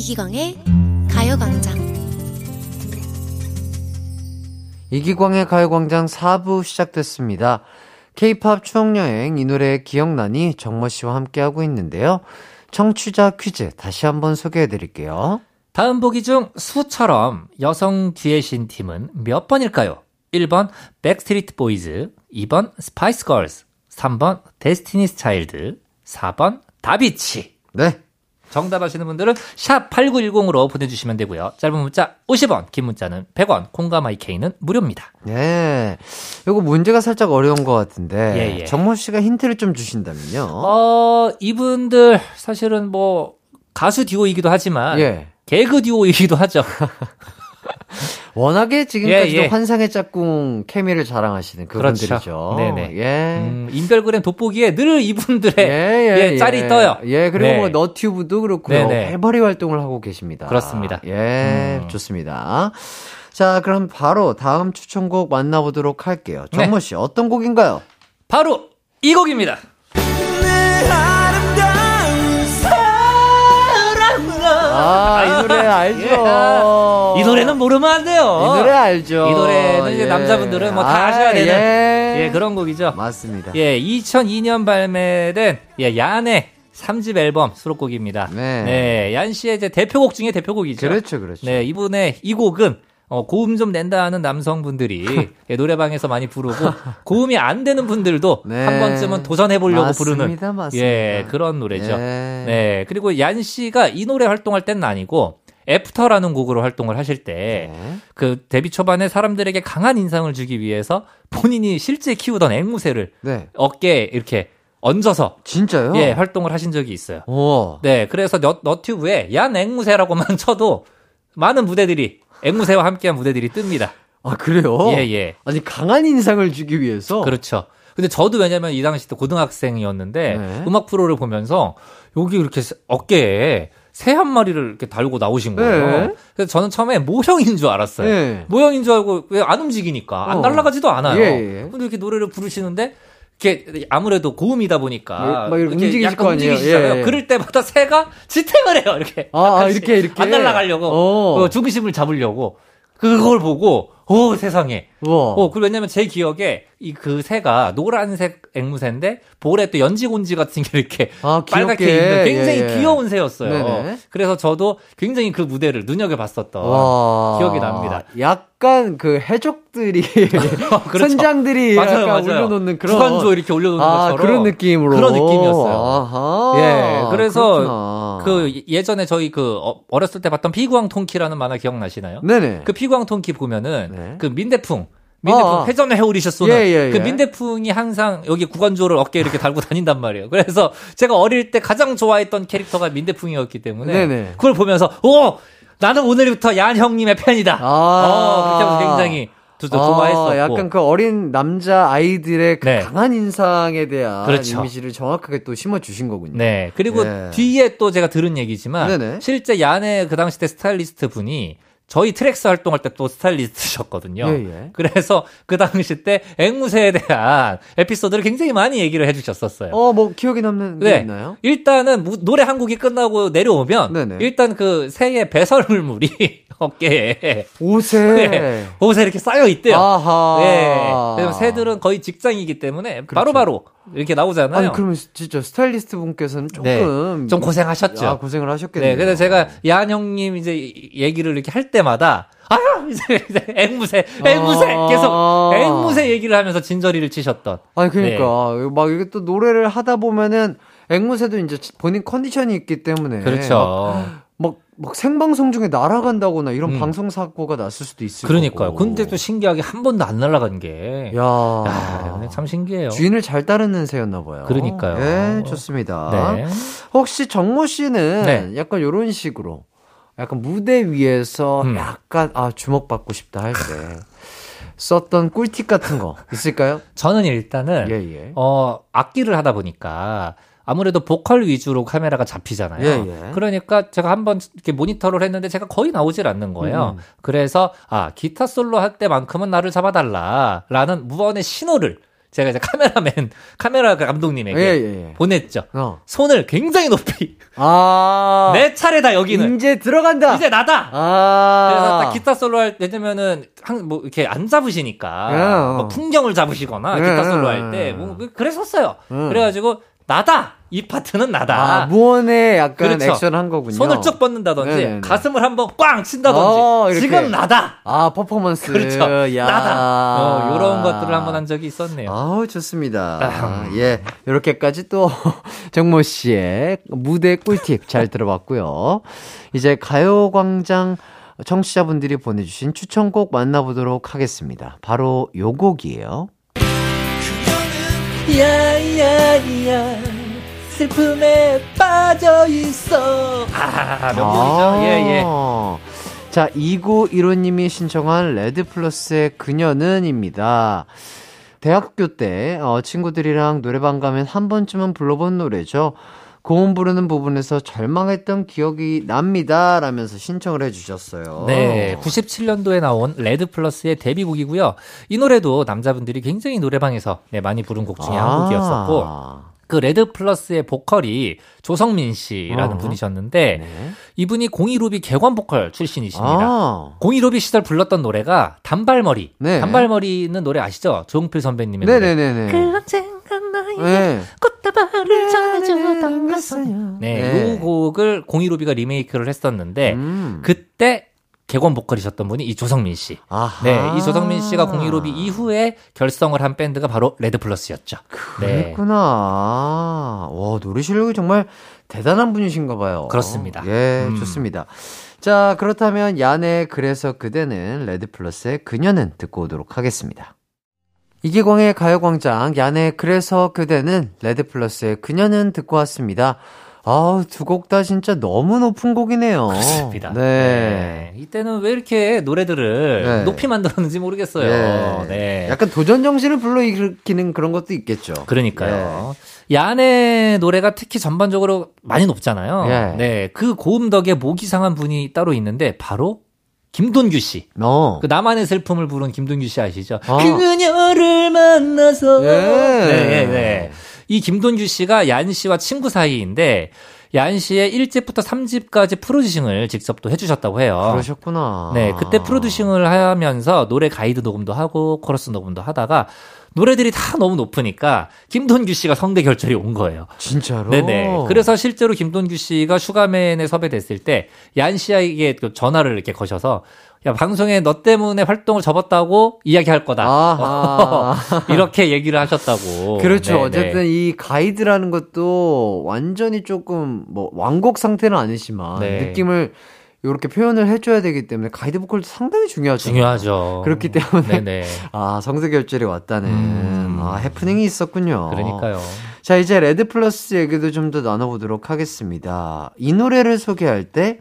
S2: 이기광의 가요광장
S1: 이기광의 가요광장 4부 시작됐습니다. K-팝 추억여행 이 노래 기억나니 정모 씨와 함께하고 있는데요. 청취자 퀴즈 다시 한번 소개해 드릴게요.
S4: 다음 보기 중 수처럼 여성 듀엣인 팀은 몇 번일까요? 1번 백스트리트 보이즈, 2번 스파이스 걸스, 3번 데스티니스 차일드, 4번 다비치.
S1: 네.
S4: 정답 아시는 분들은 샵 8910으로 보내주시면 되고요. 짧은 문자 50원, 긴 문자는 100원, 콩과 마이케이는 무료입니다.
S1: 네. 요거 문제가 살짝 어려운 것 같은데.
S4: 예, 예.
S1: 정모 씨가 힌트를 좀 주신다면요.
S4: 어, 이분들 사실은 뭐 가수 듀오이기도 하지만
S1: 예.
S4: 개그 듀오이기도 하죠.
S1: 워낙에 지금까지
S4: 예, 예.
S1: 환상의 짝꿍 케미를 자랑하시는 그분들이죠.
S4: 그렇죠. 네네.
S1: 예.
S4: 음, 인별그램 돋보기에 늘 이분들의
S1: 예,
S4: 예, 짤이 떠요.
S1: 예, 그리고
S4: 네.
S1: 뭐 너튜브도 그렇고요.
S4: 네네.
S1: 해바리 활동을 하고 계십니다.
S4: 그렇습니다.
S1: 예,
S4: 음.
S1: 좋습니다. 자, 그럼 바로 다음 추천곡 만나보도록 할게요. 정모
S4: 네.
S1: 씨, 어떤 곡인가요?
S4: 바로 이 곡입니다.
S1: 아, 이 노래 알죠.
S4: 이 노래는 모르면 안 돼요.
S1: 이 노래 알죠.
S4: 이 노래는 이제
S1: 예.
S4: 남자분들은 뭐다
S1: 아,
S4: 아셔야 되는
S1: 예.
S4: 예, 그런 곡이죠.
S1: 맞습니다.
S4: 예, 2002년 발매된 예, 얀의 3집 앨범 수록곡입니다.
S1: 네.
S4: 네, 얀 씨의 이제 대표곡 중에 대표곡이죠.
S1: 그렇죠, 그렇죠.
S4: 네, 이분의 이 곡은 어, 고음 좀 낸다 하는 남성분들이 예, 노래방에서 많이 부르고 고음이 안 되는 분들도
S1: 네.
S4: 한 번쯤은 도전해 보려고 부르는
S1: 맞습니다.
S4: 예, 그런 노래죠.
S1: 예.
S4: 네. 그리고 얀 씨가 이 노래 활동할 때는 아니고 After라는 곡으로 활동을 하실 때
S1: 네.
S4: 그 데뷔 초반에 사람들에게 강한 인상을 주기 위해서 본인이 실제 키우던 앵무새를
S1: 네.
S4: 어깨에 이렇게 얹어서
S1: 진짜요?
S4: 예, 활동을 하신 적이 있어요.
S1: 오.
S4: 네, 그래서 너, 너튜브에 얀 앵무새라고만 쳐도 많은 무대들이 앵무새와 함께한 무대들이 뜹니다.
S1: 아, 그래요?
S4: 예, 예.
S1: 아니, 강한 인상을 주기 위해서.
S4: 그렇죠. 근데 저도 왜냐면 이 당시 때 고등학생이었는데
S1: 네.
S4: 음악 프로를 보면서 여기 이렇게 어깨에 새 한 마리를 이렇게 달고 나오신 거예요.
S1: 네.
S4: 그래서 저는 처음에 모형인 줄 알았어요.
S1: 네.
S4: 모형인 줄 알고 왜 안 움직이니까 안
S1: 어.
S4: 날아가지도 않아요.
S1: 예, 예.
S4: 근데 이렇게 노래를 부르시는데 이렇게 아무래도 고음이다 보니까
S1: 예, 막 이렇게 움직이실
S4: 약간
S1: 거 아니에요?
S4: 움직이시잖아요.
S1: 예, 예.
S4: 그럴 때마다 새가 지탱을 해요. 이렇게
S1: 아, 아. 이렇게, 이렇게?
S4: 안 날아가려고
S1: 어.
S4: 그 중심을 잡으려고 그걸 보고 오 세상에
S1: 우와.
S4: 어, 그 왜냐면 제 기억에 이 그 새가 노란색 앵무새인데 볼에 또 연지곤지 같은 게 이렇게
S1: 아,
S4: 빨갛게. 있는 굉장히
S1: 예, 예.
S4: 귀여운 새였어요.
S1: 네네.
S4: 그래서 저도 굉장히 그 무대를 눈여겨 봤었던
S1: 와.
S4: 기억이 납니다.
S1: 약간 그 해적들이
S4: 그렇죠.
S1: 선장들이
S4: 맞아요,
S1: 약간
S4: 맞아요.
S1: 올려놓는 그런
S4: 구간조 이렇게 올려놓는
S1: 아,
S4: 것처럼
S1: 그런 느낌으로
S4: 그런 느낌이었어요.
S1: 아하.
S4: 예, 그래서
S1: 그렇구나.
S4: 그 예전에 저희 그 어- 어렸을 때 봤던 피구왕 통키라는 만화 기억나시나요?
S1: 네네.
S4: 그 피구왕 통키 보면은
S1: 네.
S4: 그 민대풍 민대풍
S1: 아, 아.
S4: 회전을 해오리셔 쏘는
S1: 예, 예,
S4: 그
S1: 예.
S4: 민대풍이 항상 여기 구간조를 어깨에 이렇게 달고 다닌단 말이에요. 그래서 제가 어릴 때 가장 좋아했던 캐릭터가 민대풍이었기 때문에
S1: 네네.
S4: 그걸 보면서 오 나는 오늘부터 얀 형님의 팬이다.
S1: 아.
S4: 어, 그렇게 굉장히 두- 두- 좋아했었고.
S1: 아, 약간 그 어린 남자 아이들의 그
S4: 네.
S1: 강한 인상에 대한
S4: 그렇죠.
S1: 이미지를 정확하게 또 심어 주신 거군요.
S4: 네. 그리고
S1: 예.
S4: 뒤에 또 제가 들은 얘기지만
S1: 네네.
S4: 실제 얀의 그 당시 때 스타일리스트 분이 저희 트랙스 활동할 때 또 스타일리스트셨거든요.
S1: 예, 예.
S4: 그래서 그 당시 때 앵무새에 대한 에피소드를 굉장히 많이 얘기를 해주셨었어요.
S1: 어, 뭐 기억에 남는 게
S4: 네.
S1: 있나요?
S4: 일단은 무- 노래 한 곡이 끝나고 내려오면
S1: 네네.
S4: 일단 그 새의 배설물이 어깨에
S1: 옷에
S4: 네. 옷에 이렇게 쌓여 있대요.
S1: 아하.
S4: 네. 왜냐면 새들은 거의 직장이기 때문에 바로바로 이렇게 나오잖아요.
S1: 아니 그러면 진짜 스타일리스트 분께서는
S4: 네.
S1: 조금
S4: 좀 고생하셨죠.
S1: 아, 고생을 하셨겠네요.
S4: 네, 그래서 제가 야한 형님 이제 이- 얘기를 이렇게 할 때마다 아 이제, 이제 앵무새, 앵무새
S1: 아.
S4: 계속 앵무새 얘기를 하면서 진저리를 치셨던.
S1: 아니 그러니까
S4: 네.
S1: 막 이게 또 노래를 하다 보면은 앵무새도 이제 본인 컨디션이 있기 때문에
S4: 그렇죠.
S1: 막, 막 생방송 중에 날아간다거나 이런
S4: 음.
S1: 방송 사고가 났을 수도 있을
S4: 그러니까요.
S1: 거고.
S4: 근데 또 신기하게 한 번도 안 날아간 게.
S1: 야,
S4: 야, 참 신기해요.
S1: 주인을 잘 따르는 새였나 봐요.
S4: 그러니까요.
S1: 네, 좋습니다.
S4: 네.
S1: 혹시 정모 씨는
S4: 네.
S1: 약간 이런 식으로 약간 무대 위에서
S4: 음.
S1: 약간 아 주목받고 싶다 할 때 썼던 꿀팁 같은 거 있을까요?
S4: 저는 일단은
S1: 예, 예.
S4: 어 악기를 하다 보니까 아무래도 보컬 위주로 카메라가 잡히잖아요.
S1: 예, 예.
S4: 그러니까 제가 한번 이렇게 모니터를 했는데 제가 거의 나오질 않는 거예요.
S1: 음.
S4: 그래서 아 기타 솔로 할 때만큼은 나를 잡아달라라는 무언의 신호를 제가 이제 카메라맨 카메라 감독님에게
S1: 예, 예, 예.
S4: 보냈죠.
S1: 어.
S4: 손을 굉장히 높이
S1: 아.
S4: 내 차례다 여기는
S1: 이제 들어간다.
S4: 이제 나다.
S1: 아.
S4: 그래서 딱 기타 솔로 할 왜냐면은 한뭐 이렇게 안 잡으시니까
S1: 예.
S4: 뭐 풍경을 잡으시거나
S1: 예,
S4: 기타 솔로
S1: 예,
S4: 할때
S1: 예.
S4: 뭐 그랬었어요.
S1: 음.
S4: 그래가지고 나다 이 파트는 나다.
S1: 아, 무언의 약간
S4: 그렇죠.
S1: 액션 한 거군요.
S4: 손을 쭉 뻗는다든지
S1: 네네네.
S4: 가슴을 한번 꽝 친다든지
S1: 어.
S4: 지금 나다.
S1: 아, 퍼포먼스.
S4: 그렇죠.
S1: 야.
S4: 나다. 어, 이런 것들을 한번 한 적이 있었네요.
S1: 아우, 좋습니다.
S4: 아흠.
S1: 예. 이렇게까지 또, 정모 씨의 무대 꿀팁 잘 들어봤고요. 이제 가요광장 청취자분들이 보내주신 추천곡 만나보도록 하겠습니다. 바로 요 곡이에요.
S4: 야야야 슬픔에 빠져 있어. 아 명곡이죠. 예예.
S1: 자, 2915님이 신청한 레드 플러스의 그녀는입니다. 대학교 때 어, 친구들이랑 노래방 가면 한 번쯤은 불러본 노래죠. 고음 부르는 부분에서 절망했던 기억이 납니다. 라면서 신청을 해주셨어요.
S4: 네, 97년도에 나온 레드 플러스의 데뷔곡이고요. 이 노래도 남자분들이 굉장히 노래방에서 네, 많이 부른 곡 중에 한 곡이었었고, 그 레드 플러스의 보컬이 조성민 씨라는
S1: 어.
S4: 분이셨는데,
S1: 네.
S4: 이분이 공이루비 개관 보컬 출신이십니다.
S1: 아.
S4: 공이루비 시절 불렀던 노래가 단발머리.
S1: 네.
S4: 단발머리는 노래 아시죠? 조용필 선배님의 노래.
S1: 네네네네.
S2: 그 언젠가 나에게
S1: 네.
S2: 전해주던 가서
S4: 네,
S1: 네.
S4: 이 곡을 공이루비가 리메이크를 했었는데,
S1: 음.
S4: 그때 개관 보컬이셨던 분이 이 조성민 씨.
S1: 아하.
S4: 네, 이 조성민 씨가 공이로비 이후에 결성을 한 밴드가 바로 레드 플러스였죠. 네.
S1: 그랬구나. 와, 노래 실력이 정말 대단한 분이신가 봐요.
S4: 그렇습니다.
S1: 예,
S4: 음.
S1: 좋습니다. 자, 그렇다면 얀의 그래서 그대는 레드 플러스의 그녀는 듣고 오도록 하겠습니다. 이기광의 가요광장 얀의 그래서 그대는 레드 플러스의 그녀는 듣고 왔습니다. 아우, 두곡 다 진짜 너무 높은 곡이네요.
S4: 그렇습니다.
S1: 네.
S4: 네. 이때는 왜 이렇게 노래들을
S1: 네.
S4: 높이 만들었는지 모르겠어요.
S1: 네.
S4: 네.
S1: 약간 도전 정신을 불러 일으키는 그런 것도 있겠죠.
S4: 그러니까요. 야네 노래가 특히 전반적으로 많이 높잖아요.
S1: 예.
S4: 네. 그 고음 덕에 목이 상한 분이 따로 있는데 바로 김돈규 씨.
S1: 어.
S4: 그 나만의 슬픔을 부른 김돈규 씨 아시죠?
S1: 아.
S4: 그녀를 만나서.
S1: 예.
S4: 네, 네, 네. 이 김돈규 씨가 얀 씨와 친구 사이인데 얀 씨의 1집부터 3집까지 프로듀싱을 직접 또 해주셨다고 해요.
S1: 그러셨구나.
S4: 네, 그때 프로듀싱을 하면서 노래 가이드 녹음도 하고 코러스 녹음도 하다가 노래들이 다 너무 높으니까 김돈규 씨가 성대 결절이 온 거예요.
S1: 진짜로?
S4: 네네. 그래서 실제로 김돈규 씨가 슈가맨에 섭외됐을 때 얀 씨에게 그 전화를 이렇게 거셔서 야 방송에 너 때문에 활동을 접었다고 이야기할 거다. 이렇게 얘기를 하셨다고.
S1: 그렇죠.
S4: 네네.
S1: 어쨌든 이 가이드라는 것도 완전히 조금 뭐 완곡 상태는 아니지만
S4: 네.
S1: 느낌을 이렇게 표현을 해줘야 되기 때문에 가이드 보컬도 상당히 중요하죠.
S4: 중요하죠.
S1: 그렇기 때문에
S4: 네네.
S1: 아 성대 결절이 왔다는
S4: 음.
S1: 아 해프닝이 있었군요.
S4: 그러니까요.
S1: 자 이제 레드 플러스 얘기도 좀 더 나눠보도록 하겠습니다. 이 노래를 소개할 때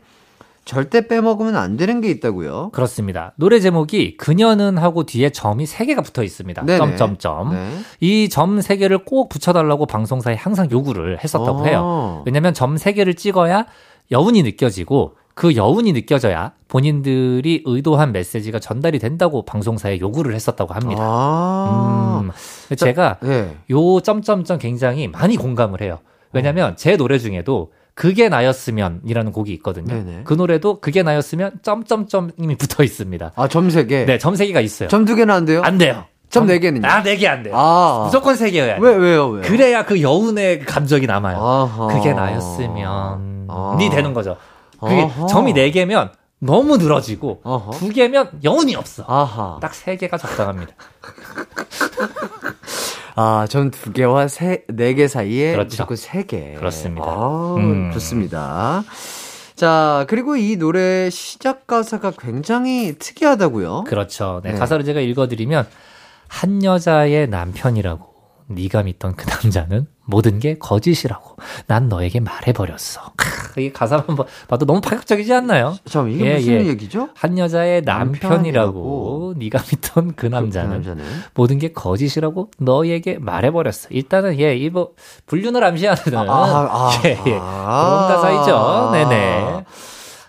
S1: 절대 빼먹으면 안 되는 게 있다고요.
S4: 그렇습니다. 노래 제목이 그녀는 하고 뒤에 점이 3개가 붙어 있습니다.
S1: 네네.
S4: 점점점.
S1: 네.
S4: 이점 3개를 꼭 붙여달라고 방송사에 항상 요구를 했었다고
S1: 어.
S4: 해요. 왜냐면 점 3개를 찍어야 여운이 느껴지고 그 여운이 느껴져야 본인들이 의도한 메시지가 전달이 된다고 방송사에 요구를 했었다고 합니다.
S1: 아.
S4: 음, 제가
S1: 네.
S4: 요 점점점 굉장히 많이 공감을 해요. 왜냐면 제 노래 중에도 그게 나였으면이라는 곡이 있거든요.
S1: 네네.
S4: 그 노래도 그게 나였으면 점점점이 붙어 있습니다.
S1: 아, 점세 개.
S4: 네, 점세 개가 있어요.
S1: 점 두 개는 안 돼요?
S4: 안 돼요.
S1: 점 네 개는요?
S4: 아, 네 개 안 돼요.
S1: 아.
S4: 무조건 세 개여야 돼.
S1: 왜, 왜요, 왜요?
S4: 그래야 그 여운의 감정이 남아요.
S1: 아하.
S4: 그게 나였으면
S1: 아.
S4: 이 되는 거죠. 그게
S1: 아하.
S4: 점이 네 개면 너무 늘어지고
S1: 아하.
S4: 두 개면 여운이 없어.
S1: 아하.
S4: 딱세 개가 적당합니다.
S1: 아, 점 두 개와 세, 네 개 사이에
S4: 그렇죠.
S1: 무조건 세 개.
S4: 그렇습니다.
S1: 아,
S4: 음.
S1: 좋습니다. 자, 그리고 이 노래 시작 가사가 굉장히 특이하다고요?
S4: 그렇죠. 네,
S1: 네.
S4: 가사를 제가 읽어드리면 한 여자의 남편이라고 네가 믿던 그 남자는 모든 게 거짓이라고 난 너에게 말해버렸어. 크, 이 가사만 봐- 봐도 너무 파격적이지 않나요?
S1: 잠 이게
S4: 예,
S1: 무슨
S4: 예.
S1: 얘기죠?
S4: 한 여자의
S1: 남편이라고.
S4: 남편이라고 네가 믿던 그 남자는
S1: 남자는.
S4: 모든 게 거짓이라고 너에게 말해버렸어. 일단은 예, 이뭐 불륜을 암시하는
S1: 아, 아,
S4: 예, 예. 그런 가사이죠. 네네.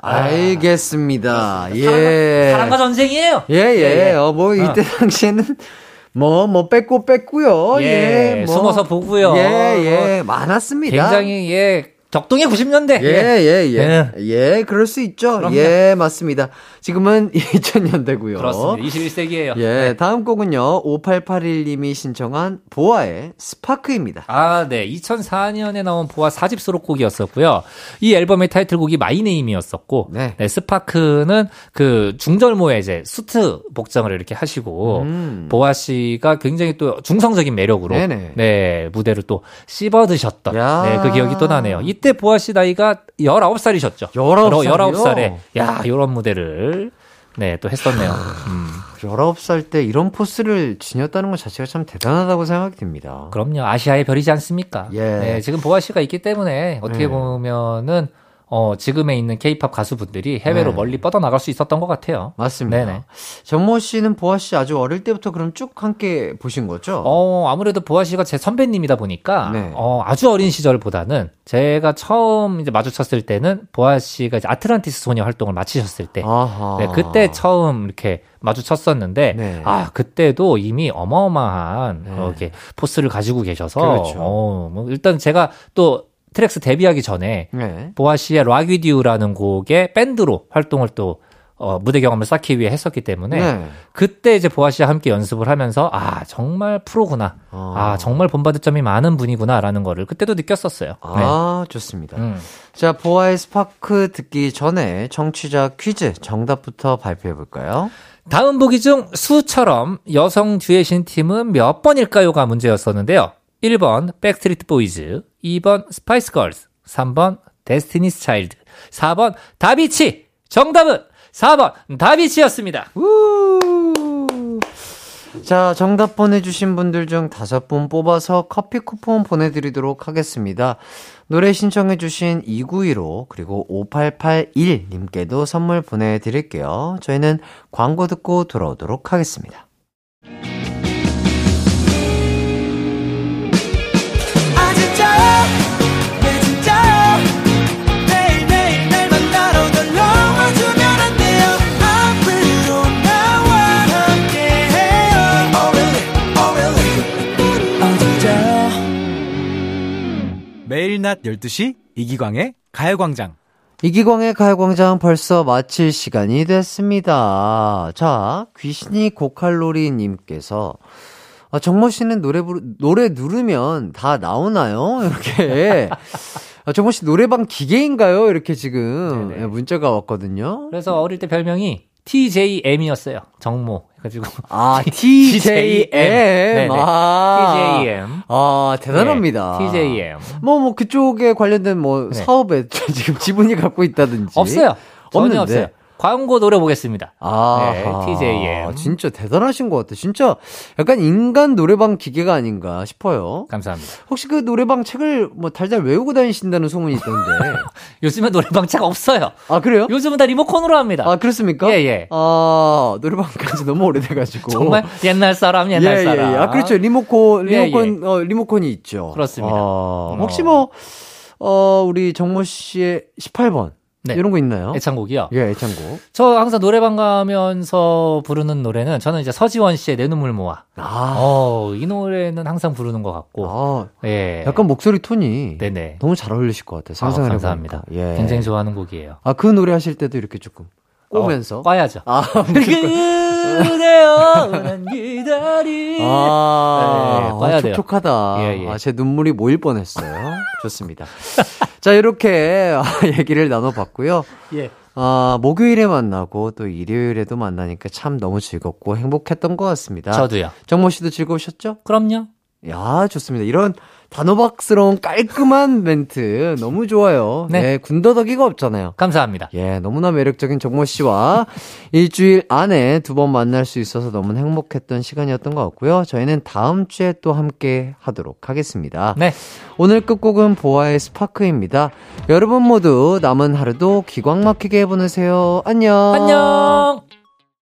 S1: 알겠습니다. 예.
S4: 사랑과 전쟁이에요.
S1: 예, 예.
S4: 예, 예.
S1: 어, 뭐, 이때 당시에는, 뭐, 뭐, 뺐고 뺐고요.
S4: 예,
S1: 예. 뭐.
S4: 숨어서 보고요.
S1: 예, 예. 많았습니다.
S4: 굉장히 예 격동의 90년대.
S1: 예, 예, 예.
S4: 예.
S1: 예, 그럴 수 있죠.
S4: 그럼요.
S1: 예, 맞습니다. 지금은 2000년대고요.
S4: 그렇습니다. 21세기예요.
S1: 예, 다음 곡은요. 5881님이 신청한 보아의 스파크입니다.
S4: 아, 네. 2004년에 나온 보아 4집 수록곡이었었고요. 이 앨범의 타이틀곡이 마이네임이었었고,
S1: 네.
S4: 네. 스파크는 그 중절모에 이제 수트 복장을 이렇게 하시고,
S1: 음.
S4: 보아 씨가 굉장히 또 중성적인 매력으로,
S1: 네네.
S4: 네, 무대를 또 씹어드셨던,
S1: 야.
S4: 네, 그 기억이 또 나네요. 이때 보아 씨 나이가 19살이셨죠.
S1: 19 살이요?
S4: 19살에, 야, 요런 무대를, 네, 또 했었네요. 음.
S1: 19살 때 이런 포스를 지녔다는 것 자체가 참 대단하다고 생각이 듭니다.
S4: 그럼요. 아시아의 별이지 않습니까?
S1: 예.
S4: 네, 지금 보아 씨가 있기 때문에 어떻게
S1: 네.
S4: 보면은 어, 지금에 있는 케이팝 가수분들이 해외로
S1: 네.
S4: 멀리 뻗어나갈 수 있었던 것 같아요.
S1: 맞습니다.
S4: 네네.
S1: 정모 씨는 보아 씨 아주 어릴 때부터 그럼 쭉 함께 보신 거죠?
S4: 어, 아무래도 보아 씨가 제 선배님이다 보니까,
S1: 네.
S4: 어, 아주 어린 시절보다는 제가 처음 이제 마주쳤을 때는 보아 씨가 이제 아틀란티스 소녀 활동을 마치셨을 때. 네, 그때 처음 이렇게 마주쳤었는데,
S1: 네.
S4: 아, 그때도 이미 어마어마한,
S1: 네.
S4: 어, 이렇게 포스를 가지고 계셔서,
S1: 그렇죠.
S4: 어, 뭐, 일단 제가 또 트랙스 데뷔하기 전에,
S1: 네.
S4: 보아 씨의 락위디우라는 곡의 밴드로 활동을 또, 어, 무대 경험을 쌓기 위해 했었기 때문에,
S1: 네.
S4: 그때 이제 보아 씨와 함께 연습을 하면서, 아, 정말 프로구나.
S1: 어.
S4: 아, 정말 본받을 점이 많은 분이구나라는 거를 그때도 느꼈었어요.
S1: 아, 좋습니다.
S4: 네. 음.
S1: 자, 보아의 스파크 듣기 전에 청취자 퀴즈 정답부터 발표해 볼까요?
S4: 다음 보기 중 수처럼 여성 듀엣인 팀은 몇 번일까요가 문제였었는데요. 1번 백스트리트 보이즈, 2번 스파이스 걸스, 3번 데스티니스 차일드, 4번 다비치. 정답은 4번 다비치였습니다.
S1: 자, 정답 보내주신 분들 중 다섯 분 뽑아서 커피 쿠폰 보내드리도록 하겠습니다. 노래 신청해주신 2915 그리고 5881님께도 선물 보내드릴게요. 저희는 광고 듣고 돌아오도록 하겠습니다.
S2: 매일
S5: 낮 12시 이기광의 가요광장.
S1: 이기광의 가요광장 벌써 마칠 시간이 됐습니다. 자, 귀신이 고칼로리님께서 아, 정모 씨는 노래 부르, 노래 누르면 다 나오나요? 이렇게. 아, 정모 씨 노래방 기계인가요? 이렇게 지금
S4: 네네.
S1: 예, 문자가 왔거든요.
S4: 그래서 어릴 때 별명이 TJM이었어요. 정모. 해가지고.
S1: 아,
S4: TJM. 네네.
S1: TJM. 아,
S4: TJM.
S1: 아, 대단합니다.
S4: 네, TJM.
S1: 뭐, 뭐, 그쪽에 관련된 뭐,
S4: 네.
S1: 사업에 지금 지분이 갖고 있다든지.
S4: 없어요. 전혀
S1: 없는데.
S4: 없어요. 광고 노려보겠습니다.
S1: 아,
S4: 네, TJM.
S1: 진짜 대단하신 것 같아. 진짜 약간 인간 노래방 기계가 아닌가 싶어요.
S4: 감사합니다.
S1: 혹시 그 노래방 책을 뭐 달달 외우고 다니신다는 소문이 있던데.
S4: 요즘에 노래방차가 없어요.
S1: 아, 그래요?
S4: 요즘은 다 리모컨으로 합니다.
S1: 아, 그렇습니까?
S4: 예, 예.
S1: 아, 노래방까지 너무 오래돼가지고.
S4: 정말 옛날 사람, 옛날
S1: 예,
S4: 사람.
S1: 예, 예. 아, 그렇죠. 리모컨,
S4: 예,
S1: 리모컨, 어, 리모컨이 있죠.
S4: 그렇습니다.
S1: 어,
S4: 어.
S1: 혹시 뭐, 어, 우리 정모 씨의 18번.
S4: 네.
S1: 이런 거 있나요?
S4: 애창곡이요.
S1: 예, 애창곡.
S4: 저 항상 노래방 가면서 부르는 노래는 저는 이제 서지원 씨의 내 눈물 모아.
S1: 아,
S4: 어, 이 노래는 항상 부르는 것 같고.
S1: 아,
S4: 예.
S1: 약간 목소리 톤이
S4: 네네.
S1: 너무 잘 어울리실 것 같아요.
S4: 아,
S1: 상상을
S4: 감사합니다.
S1: 예.
S4: 굉장히 좋아하는 곡이에요.
S1: 아, 그 노래 하실 때도 이렇게 조금 꼬면서.
S4: 어, 꽈야죠.
S1: 아,
S4: 그대여 난 기다리.
S1: 아,
S4: 네, 꽈야
S1: 아. 촉촉하다.
S4: 예, 예.
S1: 아, 제 눈물이 모일 뻔했어요. 좋습니다. 자, 이렇게 얘기를 나눠봤고요.
S4: 예.
S1: 아, 목요일에 만나고 또 일요일에도 만나니까 참 너무 즐겁고 행복했던 것 같습니다.
S4: 저도요.
S1: 정모 씨도 즐거우셨죠?
S4: 그럼요.
S1: 야, 좋습니다. 이런 단호박스러운 깔끔한 멘트 너무 좋아요.
S4: 네.
S1: 네, 군더더기가 없잖아요.
S4: 감사합니다.
S1: 예, 너무나 매력적인 정모 씨와 일주일 안에 두 번 만날 수 있어서 너무 행복했던 시간이었던 것 같고요. 저희는 다음 주에 또 함께 하도록 하겠습니다.
S4: 네.
S1: 오늘 끝곡은 보아의 스파크입니다. 여러분 모두 남은 하루도 기광 막히게 보내세요. 안녕.
S4: 안녕.